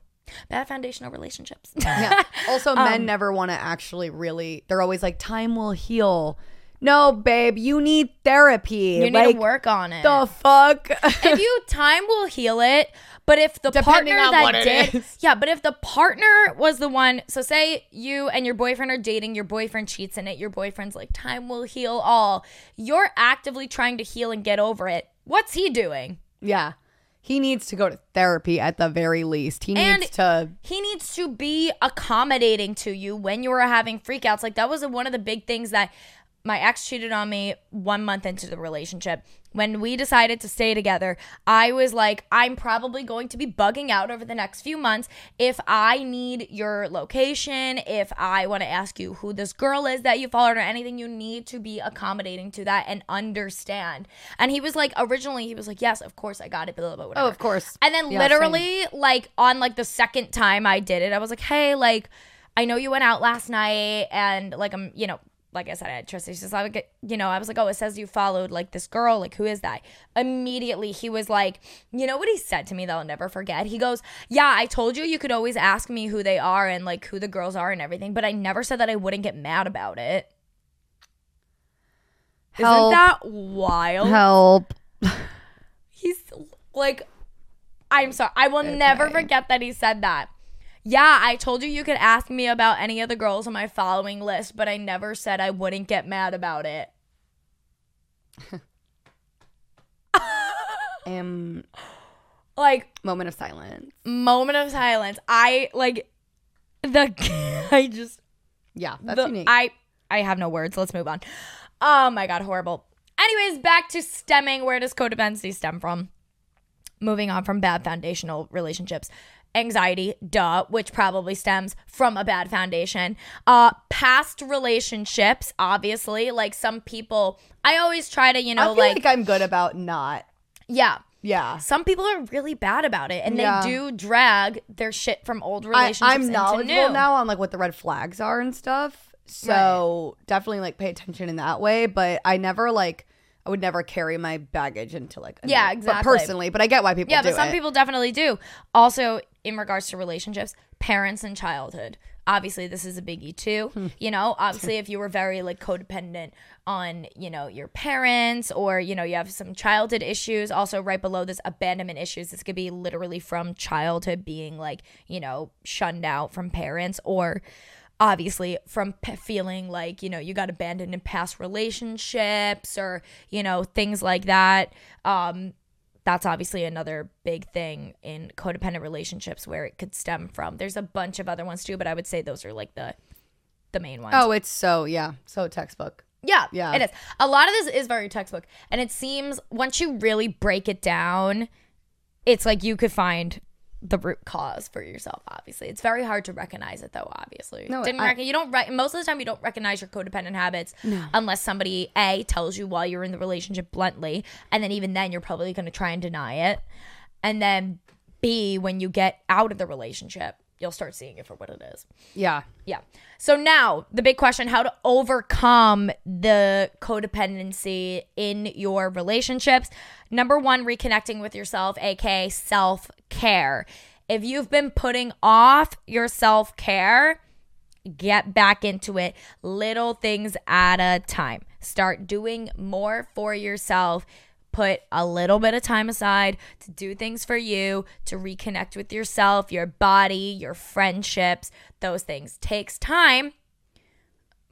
Speaker 1: bad foundational relationships.
Speaker 2: yeah. *laughs* Also, men
Speaker 1: Um,
Speaker 2: never want to actually really. They're always like, "Time will heal." No, babe, you need therapy.
Speaker 1: you need
Speaker 2: like,
Speaker 1: to work on it.
Speaker 2: The fuck.
Speaker 1: if you *laughs* time will heal it but if the
Speaker 2: Depending
Speaker 1: partner
Speaker 2: on
Speaker 1: that
Speaker 2: what
Speaker 1: did
Speaker 2: is.
Speaker 1: yeah but if the partner was the one so say you and your boyfriend are dating your boyfriend cheats in it your boyfriend's like time will heal all you're actively trying to heal and get over it what's he doing
Speaker 2: yeah, he needs to go to therapy at the very least. He
Speaker 1: And-
Speaker 2: needs to.
Speaker 1: he needs to be accommodating to you when you are having freakouts. Like that was one of the big things that my ex cheated on me one month into the relationship. When we decided to stay together, I was like, I'm probably going to be bugging out over the next few months. If I need your location, if I want to ask you who this girl is that you followed or anything, you need to be accommodating to that and understand. And he was like, originally, he was like, Yes, of course I got it, blah, blah, whatever.
Speaker 2: Oh, of course.
Speaker 1: And then
Speaker 2: Yeah,
Speaker 1: literally, like on like the second time I did it, I was like, "Hey, like, I know you went out last night, and like I'm, you know, like I said, I had trust issues. So I would get, you know, I was like, oh, it says you followed like this girl. Like, who is that? Immediately, he was like, you know what he said to me that I'll never forget? He goes, yeah, I told you you could always ask me who they are and like who the girls are and everything, but I never said that I wouldn't get mad about it.
Speaker 2: Help.
Speaker 1: Isn't that wild?
Speaker 2: Help.
Speaker 1: He's like, I'm sorry. I will never forget that he said that. Yeah, I told you you could ask me about any of the girls on my following list, but I never said I wouldn't get mad about it. *laughs*
Speaker 2: Um,
Speaker 1: Like,
Speaker 2: moment of silence.
Speaker 1: moment of silence. I like the *laughs* I just
Speaker 2: Yeah, that's
Speaker 1: the,
Speaker 2: unique.
Speaker 1: I I have no words. Let's move on. Oh my god, horrible. Anyways, back to stemming. Where does codependency stem from? Moving on from bad foundational relationships. Anxiety, duh, which probably stems from a bad foundation. Uh past relationships, obviously. Like some people I always try to, you
Speaker 2: I
Speaker 1: know, like,
Speaker 2: like I'm good about not.
Speaker 1: yeah.
Speaker 2: Yeah.
Speaker 1: Some people are really bad about it and
Speaker 2: Yeah.
Speaker 1: they do drag their shit from old relationships
Speaker 2: I'm
Speaker 1: into
Speaker 2: knowledgeable
Speaker 1: new.
Speaker 2: now on like what the red flags are and stuff. So definitely like pay attention in that way. But I never like I would never carry my baggage into like a
Speaker 1: Yeah,
Speaker 2: new-
Speaker 1: exactly.
Speaker 2: But personally, but I get why people
Speaker 1: Yeah, but some
Speaker 2: it.
Speaker 1: people definitely do. Also, in regards to relationships, parents and childhood. Obviously, this is a biggie too.
Speaker 2: Hmm.
Speaker 1: You know, obviously, if you were very like codependent on, you know, your parents or, you know, you have some childhood issues. Also, right below this, abandonment issues. This could be literally from childhood being like, you know, shunned out from parents or obviously from p- feeling like you know you got abandoned in past relationships or you know things like that um that's obviously another big thing in codependent relationships where it could stem from there's a bunch of other ones too but i would say those are like the the main ones
Speaker 2: Oh, it's so yeah, so textbook.
Speaker 1: yeah,
Speaker 2: Yeah.
Speaker 1: it is. A lot of this is very textbook, and it seems once you really break it down, it's like you could find the root cause for yourself. Obviously, it's very hard to recognize it, though. Obviously,
Speaker 2: No,
Speaker 1: didn't
Speaker 2: I-
Speaker 1: you don't. Re- most of the time, you don't recognize your codependent habits unless somebody a tells you while you're in the relationship bluntly, and then even then, you're probably going to try and deny it, and then b when you get out of the relationship, you'll start seeing it for what it is.
Speaker 2: Yeah.
Speaker 1: Yeah. So now the big question how to overcome the codependency in your relationships. Number one, reconnecting with yourself, aka self care. If you've been putting off your self care, get back into it little things at a time. Start doing more for yourself. Put a little bit of time aside to do things for you, to reconnect with yourself, your body, your friendships. Those things takes time,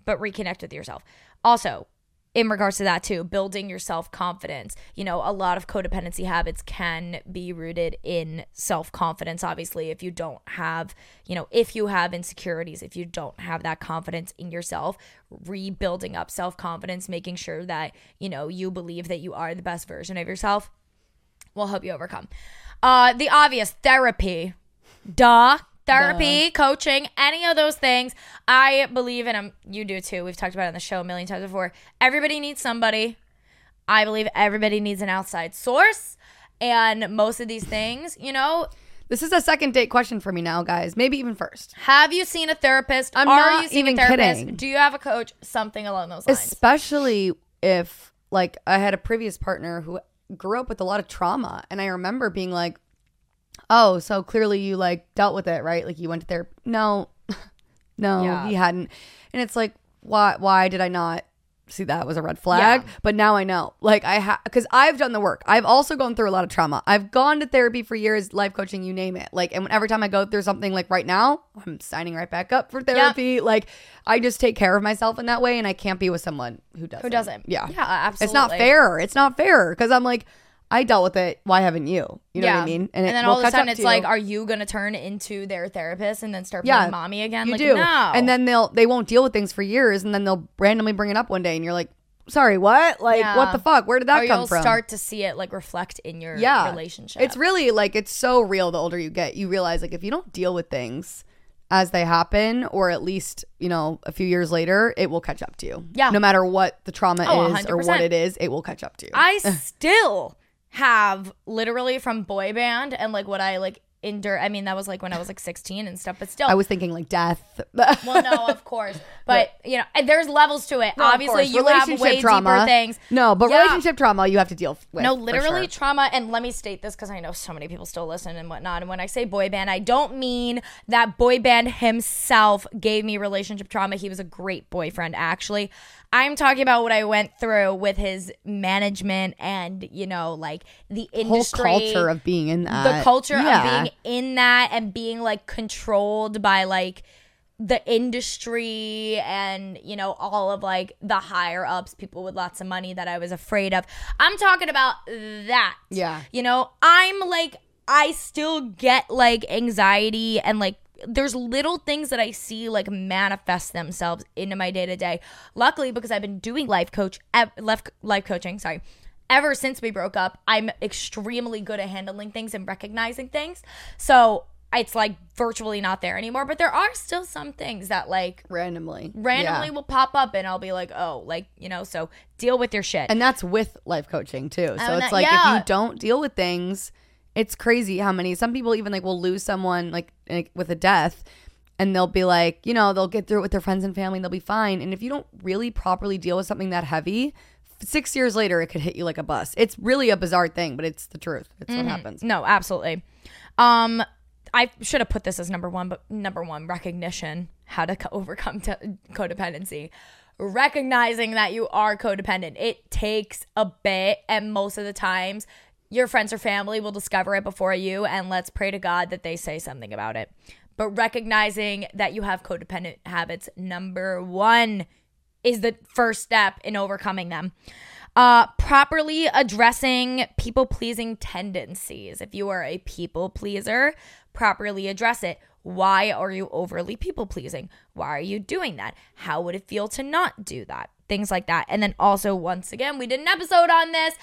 Speaker 1: but reconnect with yourself. Also, in regards to that too, building your self confidence. You know, a lot of codependency habits can be rooted in self confidence. Obviously, if you don't have, you know, if you have insecurities, if you don't have that confidence in yourself, rebuilding up self confidence, making sure that, you know, you believe that you are the best version of yourself will help you overcome. Uh, the obvious therapy. Duh. Therapy, coaching, any of those things. I believe in them. You do too. We've talked about it on the show a million times before. Everybody needs somebody. I believe everybody needs an outside source. And most of these things, you know,
Speaker 2: This is a second date question for me now, guys. Maybe even first.
Speaker 1: have you seen a therapist?
Speaker 2: I'm
Speaker 1: Are
Speaker 2: not
Speaker 1: you seeing
Speaker 2: even
Speaker 1: a therapist?
Speaker 2: kidding.
Speaker 1: Do you have a coach? Something along those lines.
Speaker 2: Especially if like I had a previous partner who grew up with a lot of trauma and I remember being like, "Oh, so clearly you like dealt with it, right? Like you went to therapy." No. *laughs* no,
Speaker 1: Yeah.
Speaker 2: he hadn't. And it's like, "Why why did I not see that was a red flag?"
Speaker 1: Yeah.
Speaker 2: But now I know. Like I have cuz I've done the work. I've also gone through a lot of trauma. I've gone to therapy for years, life coaching, you name it. Like and every time I go through something like right now, I'm signing right back up for therapy. Like I just take care of myself in that way and I can't be with someone who doesn't.
Speaker 1: Who doesn't?
Speaker 2: Yeah.
Speaker 1: Yeah, absolutely.
Speaker 2: It's not fair. It's not fair because I'm like, I dealt with it. Why haven't you? You know what I mean?
Speaker 1: And,
Speaker 2: it
Speaker 1: then all of a sudden it's like,
Speaker 2: you.
Speaker 1: are you gonna turn into their therapist and then start
Speaker 2: Yeah,
Speaker 1: playing mommy again?
Speaker 2: you
Speaker 1: like,
Speaker 2: do.
Speaker 1: no.
Speaker 2: And then they'll they won't deal with things for years, and then they'll randomly bring it up one day, and you're like, sorry, what? Like,
Speaker 1: Yeah.
Speaker 2: what the fuck? Where did that
Speaker 1: or
Speaker 2: come
Speaker 1: you'll
Speaker 2: from?
Speaker 1: start to see it like reflect in your
Speaker 2: yeah,
Speaker 1: relationship.
Speaker 2: It's really like it's so real. The older you get, you realize like if you don't deal with things as they happen, or at least you know a few years later, it will catch up to you.
Speaker 1: Yeah.
Speaker 2: No matter what the trauma
Speaker 1: Oh,
Speaker 2: is or
Speaker 1: 100%.
Speaker 2: what it is, it will catch up to you.
Speaker 1: I *laughs* still have literally from boy band and like what I like endure. I mean, that was like when I was like 16 and stuff, but still.
Speaker 2: I was thinking like death. *laughs*
Speaker 1: well, no, of course, but *laughs* you know, and there's levels to it.
Speaker 2: No,
Speaker 1: Obviously, you have way
Speaker 2: trauma.
Speaker 1: deeper things.
Speaker 2: No, but
Speaker 1: Yeah.
Speaker 2: relationship trauma you have to deal with.
Speaker 1: No, literally
Speaker 2: sure.
Speaker 1: trauma. And let me state this because I know so many people still listen and whatnot. And when I say boy band, I don't mean that boy band himself gave me relationship trauma. He was a great boyfriend, actually. I'm talking about what I went through with his management and, you know, like the
Speaker 2: whole
Speaker 1: industry.
Speaker 2: culture of being in that.
Speaker 1: the culture
Speaker 2: Yeah.
Speaker 1: of being in that and being like controlled by like the industry and you know all of like the higher ups people with lots of money that i was afraid of i'm talking about that
Speaker 2: Yeah.
Speaker 1: you know i'm like i still get like anxiety and like there's little things that i see like manifest themselves into my day to day luckily because i've been doing life coach left life coaching sorry ever since we broke up, I'm extremely good at handling things and recognizing things. So it's like virtually not there anymore. But there are still some things that like
Speaker 2: randomly.
Speaker 1: randomly
Speaker 2: Yeah.
Speaker 1: will pop up and I'll be like, oh, like, you know, so deal with your shit.
Speaker 2: And that's with life coaching too. Oh, so
Speaker 1: And
Speaker 2: it's
Speaker 1: that-
Speaker 2: like if you don't deal with things, it's crazy how many some people even like will lose someone like, with a death and they'll be like, you know, they'll get through it with their friends and family and they'll be fine. And if you don't really properly deal with something that heavy, six years later it could hit you like a bus. It's really a bizarre thing, but it's the truth. It's
Speaker 1: Mm-hmm.
Speaker 2: what happens.
Speaker 1: No, absolutely. Um, I should have put this as number one, but number one, recognition, how to co- overcome t- codependency. Recognizing that you are codependent. It takes a bit, and most of the times, your friends or family will discover it before you, and let's pray to God that they say something about it. But recognizing that you have codependent habits, number one, is the first step in overcoming them. Uh, properly addressing people pleasing tendencies. If you are a people pleaser, properly address it. Why are you overly people pleasing? Why are you doing that? How would it feel to not do that? Things like that. And then also, once again, we did an episode on this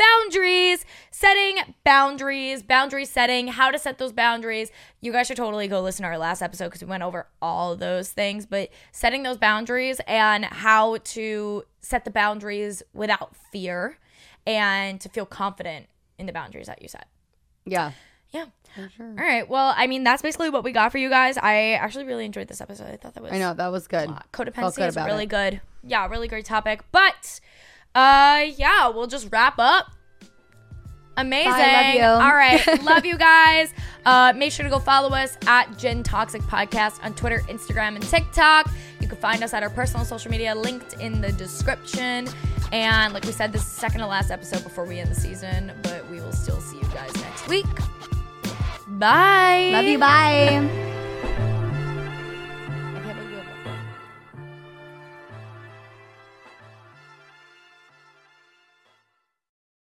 Speaker 1: boundaries, setting boundaries, boundary setting, how to set those boundaries. You guys should totally go listen to our last episode because we went over all those things, but setting those boundaries and how to set the boundaries without fear and to feel confident in the boundaries that you set.
Speaker 2: Yeah.
Speaker 1: Yeah.
Speaker 2: For sure.
Speaker 1: All right. Well, I mean, that's basically what we got for you guys. I actually really enjoyed this episode. I thought that was
Speaker 2: I know, that was good.
Speaker 1: codependency
Speaker 2: good
Speaker 1: is really
Speaker 2: it.
Speaker 1: good. Yeah, really great topic. But uh yeah, we'll just wrap up. Amazing.
Speaker 2: Bye, love you.
Speaker 1: All right. *laughs* love you guys. Uh make sure to go follow us at Gin Toxic Podcast on Twitter, Instagram, and TikTok. You can find us at our personal social media linked in the description. And like we said, this is the second to last episode before we end the season, but we will still see you guys next week. Bye.
Speaker 2: Love you. Bye.